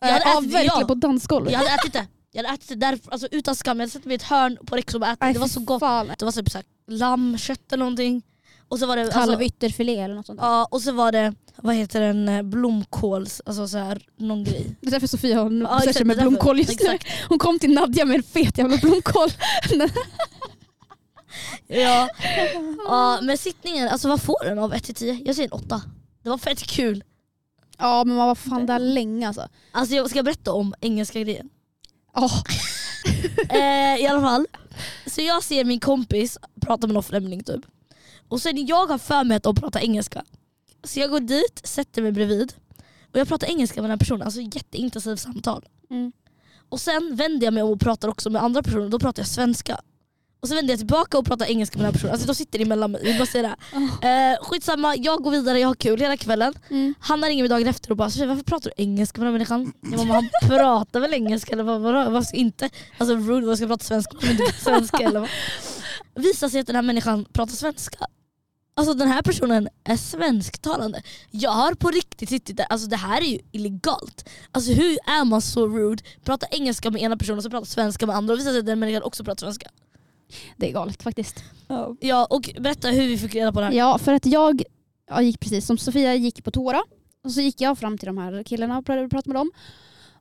A: ja,
B: ätit det,
A: verkligen
B: ja.
A: på dansgolvet.
B: Jag hade ätit det. Jag hade ätit det där, alltså, utan skam. Jag hade satt mig i ett hörn på Rex och bara ätit.
A: Nej,
B: Det var
A: fy
B: så gott.
A: Fan.
B: Det var typ så här, lammkött eller någonting. Och så var det, alltså,
A: Kalvytterfilé eller något sånt. där.
B: ja, och så var det vad heter den, eh, blomkåls, alltså så här, någon grej.
A: Det är därför Sofia hon
B: Ja,
A: ja,
B: exakt,
A: med
B: det är därför.
A: blomkål just nu.
B: Exakt.
A: Hon kom till Nadja med en fet jävla blomkål.
B: Ja. ja, men sittningen, alltså vad får den av 1 till 10? Jag säger en 8. Det var fett kul.
A: Ja men man var fan där länge alltså.
B: Alltså jag ska berätta om engelska grejen.
A: Ja.
B: eh, I alla fall, så jag ser min kompis prata med någon främling typ. Och sen jag har för mig att de pratar engelska. Så jag går dit, sätter mig bredvid och jag pratar engelska med den här personen, alltså jätteintensivt samtal.
A: Mm.
B: Och sen vänder jag mig om och pratar också med andra personer, då pratar jag svenska. Och så vänder jag tillbaka och pratar engelska med den här personen. Alltså de sitter emellan mig, jag vill bara säga det. Eh, skitsamma, jag går vidare, jag har kul hela kvällen.
A: Mm.
B: Hanna ringer mig dagen efter och bara "Sofia, varför pratar du engelska med den här människan? Jag bara, "Men han pratar väl engelska eller vad, vad, vad ska inte? Alltså rude, vad ska jag prata svenska om inte svenska eller vad? Visar sig att den här människan pratar svenska. Alltså den här personen är svensktalande. Jag har på riktigt suttit där, alltså det här är ju illegalt. Alltså hur är man så rude? Prata engelska med ena personen och så prata svenska med andra och visar sig att den människan också pratar svenska.
A: Det är galet faktiskt.
C: Ja.
B: Ja och berätta hur vi fick reda på det här.
A: Ja för att jag, jag gick precis som Sofia gick på toa och så gick jag fram till de här killarna och började prata med dem.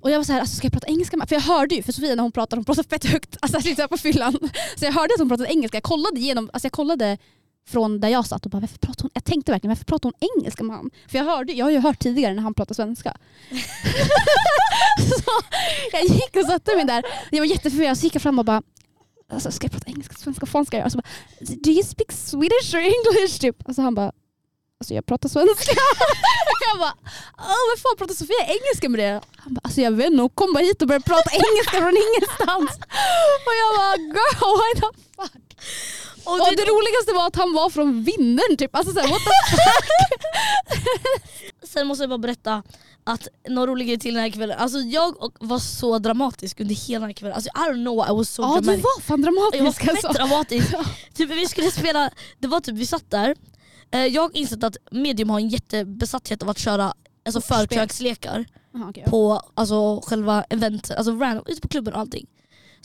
A: Och jag var så här, alltså, ska jag prata engelska med? För jag hörde ju, för Sofia när hon pratade, hon pratade fett högt, alltså jag sitter på fyllan. Så jag hörde att hon pratade engelska, jag kollade igenom, alltså jag kollade från där jag satt och bara varför pratar hon, jag tänkte verkligen varför pratar hon engelska med han? För jag, hörde, jag har ju hört tidigare när han pratade svenska. så jag gick och satte mig där, jag var jätteförvirrad, så gick jag fram och bara alltså, ska jag prata engelska, svenska, fan ska jag göra? Så bara, Do you speak Swedish or English? Typ. Alltså han bara, alltså jag pratar svenska. jag bara, Åh, vad fan pratar Sofia engelska med det? Han bara, alltså jag vet inte, hon kom bara hit och började prata engelska från ingenstans. och jag bara, girl why the fuck?
B: Och
A: Och
B: det-
A: det roligaste var att han var från Vinnern typ. Alltså såhär, what the
B: Sen måste jag bara berätta att någon rolig grej till den här kvällen. Alltså jag var så dramatisk under hela den här kvällen. Alltså I don't know I was so
A: Ja du
B: dramatic.
A: var fan
B: Jag var
A: dramatisk
B: fett
A: alltså.
B: dramatisk. typ, vi skulle spela, det var typ vi satt där, eh, jag har insett att medium har en jättebesatthet av att köra alltså, förkrökslekar
A: okej.
B: på alltså, själva event, alltså random, ute på klubben och allting.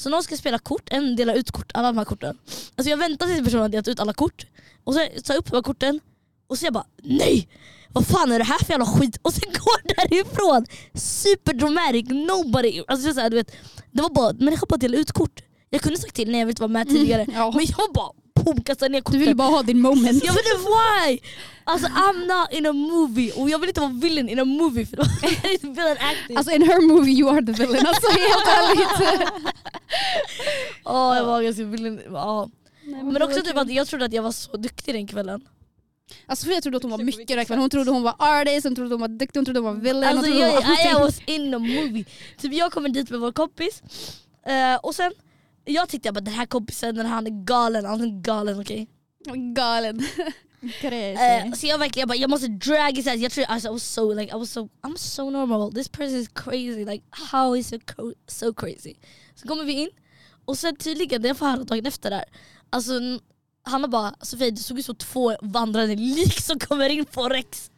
B: Så någon ska spela kort, en delar ut kort, alla de här korten. Alltså jag väntar tills personen har delat ut alla kort, och så tar jag upp de här korten och så jag bara nej! Vad fan är det här för jävla skit? Och sen går därifrån! Superdramatic, nobody! Alltså så här, du vet, det var bara, människan bara delade ut kort. Jag kunde sagt till när jag ville vara med tidigare,
A: Mm, ja.
B: men jag bara boom, kastade ner
A: Du
B: korten.
A: ville bara ha din moment.
B: Jag vet inte why! Alltså I'm not in a movie och jag vill inte vara villain in a movie för då villain acting.
A: Alltså in her movie you are the villain. Alltså helt ärligt.
B: Åh, jag var ganska villain. Ja.
A: Nej,
B: Men också typ att jag trodde att jag var så duktig den kvällen.
A: Alltså Sofia trodde att hon var mycket den här kvällen. Hon trodde hon var artist, hon trodde hon var duktig, hon trodde hon var villain.
B: Alltså
A: hon trodde
B: jag,
A: hon var
B: I, I
A: allting.
B: was in a movie. Typ jag kommer dit med vår kompis eh, och sen jag tyckte bara den här kompisen den här, han är galen, han är galen okej.
A: Galen.
C: Crazy.
B: Eh, så jag verkligen jag bara, jag måste drag his ass. Jag tror alltså, I was so like I was so I'm so normal. This person is crazy. Like how is it co- so crazy? Så kommer vi in och sen tydligen det jag får höra dagen efter där. Alltså Hanna bara Sofie det såg ut som två vandrande lik som kommer in på Rex.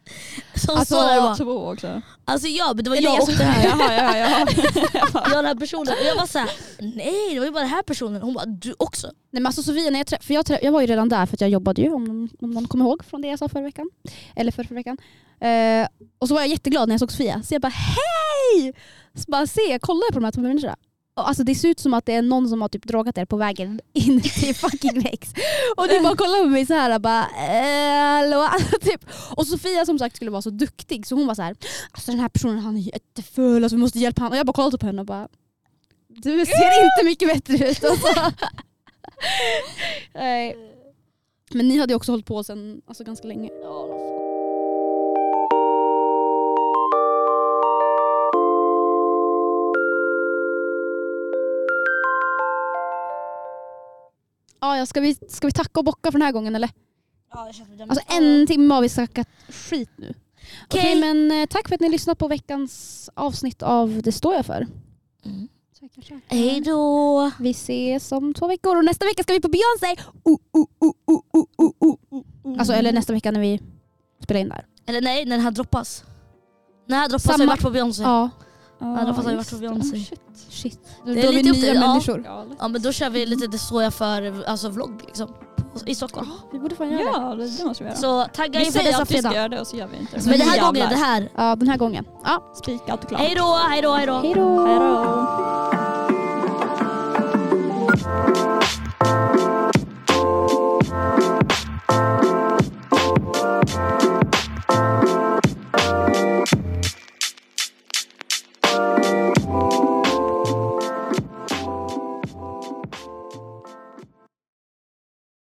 B: Som
A: Alltså,
B: står där och bara,
C: Två också.
B: alltså ja men det var
A: Eller
B: jag och den här.
C: Jaha, ja, ja.
B: Jag den här personen. Och jag var såhär, nej det var ju bara den här personen. Hon bara, du också.
A: Nej men alltså Sofia, när jag, för jag, jag var ju redan där för att jag jobbade ju om, om någon kommer ihåg från det jag sa förra veckan. Eller förra, förra veckan. Eh, och så var jag jätteglad när jag såg Sofia. Så jag bara hej! Så bara se, kollar jag på de här två människorna. Och alltså det ser ut som att det är någon som har typ drogat er på vägen in till fucking Rex. Och ni bara kollar på mig så här bara eh, hallå? typ. Och Sofia som sagt skulle vara så duktig så hon var så här alltså den här personen han är jättefull, alltså, vi måste hjälpa honom. Och jag bara kollade på henne och bara du ser inte mycket bättre ut. Alltså. Nej. Men ni hade ju också hållit på sen alltså, ganska länge. Ja, ja, ska, vi, ska vi tacka och bocka för den här gången eller?
B: Ja, det känns som det.
A: Alltså en timme har vi snackat skit nu. Okej
B: Okej.
A: men eh, tack för att ni lyssnat på veckans avsnitt av Det står jag för.
B: Mm. Hej då!
A: Vi ses om två veckor och nästa vecka ska vi på Beyoncé! Oh, oh, oh, oh, oh, oh, oh. Alltså eller nästa vecka när vi spelar in där.
B: Eller nej, när den här droppas. När den här droppas har vi varit på Beyoncé.
A: Ja,
B: Oh, ja,
C: fast
B: hade varit
C: på
B: Beyoncé.
C: Oh, shit.
A: shit.
C: Då,
B: det är
C: då
B: lite
C: nya
B: upp
C: människor.
B: Ja. ja, men då kör vi lite det står jag för, alltså vlogg liksom. I Stockholm.
A: Oh, vi borde fan göra ja, det.
C: Ja, det måste vi göra.
B: Så tagga
C: vi
B: inför det
C: att vi ska göra det och så gör vi inte det.
B: Men den här
C: jävlar.
B: gången, det här.
A: Ja, den här gången. Ja.
C: Spikat och klart.
B: Hejdå hejdå hejdå. hej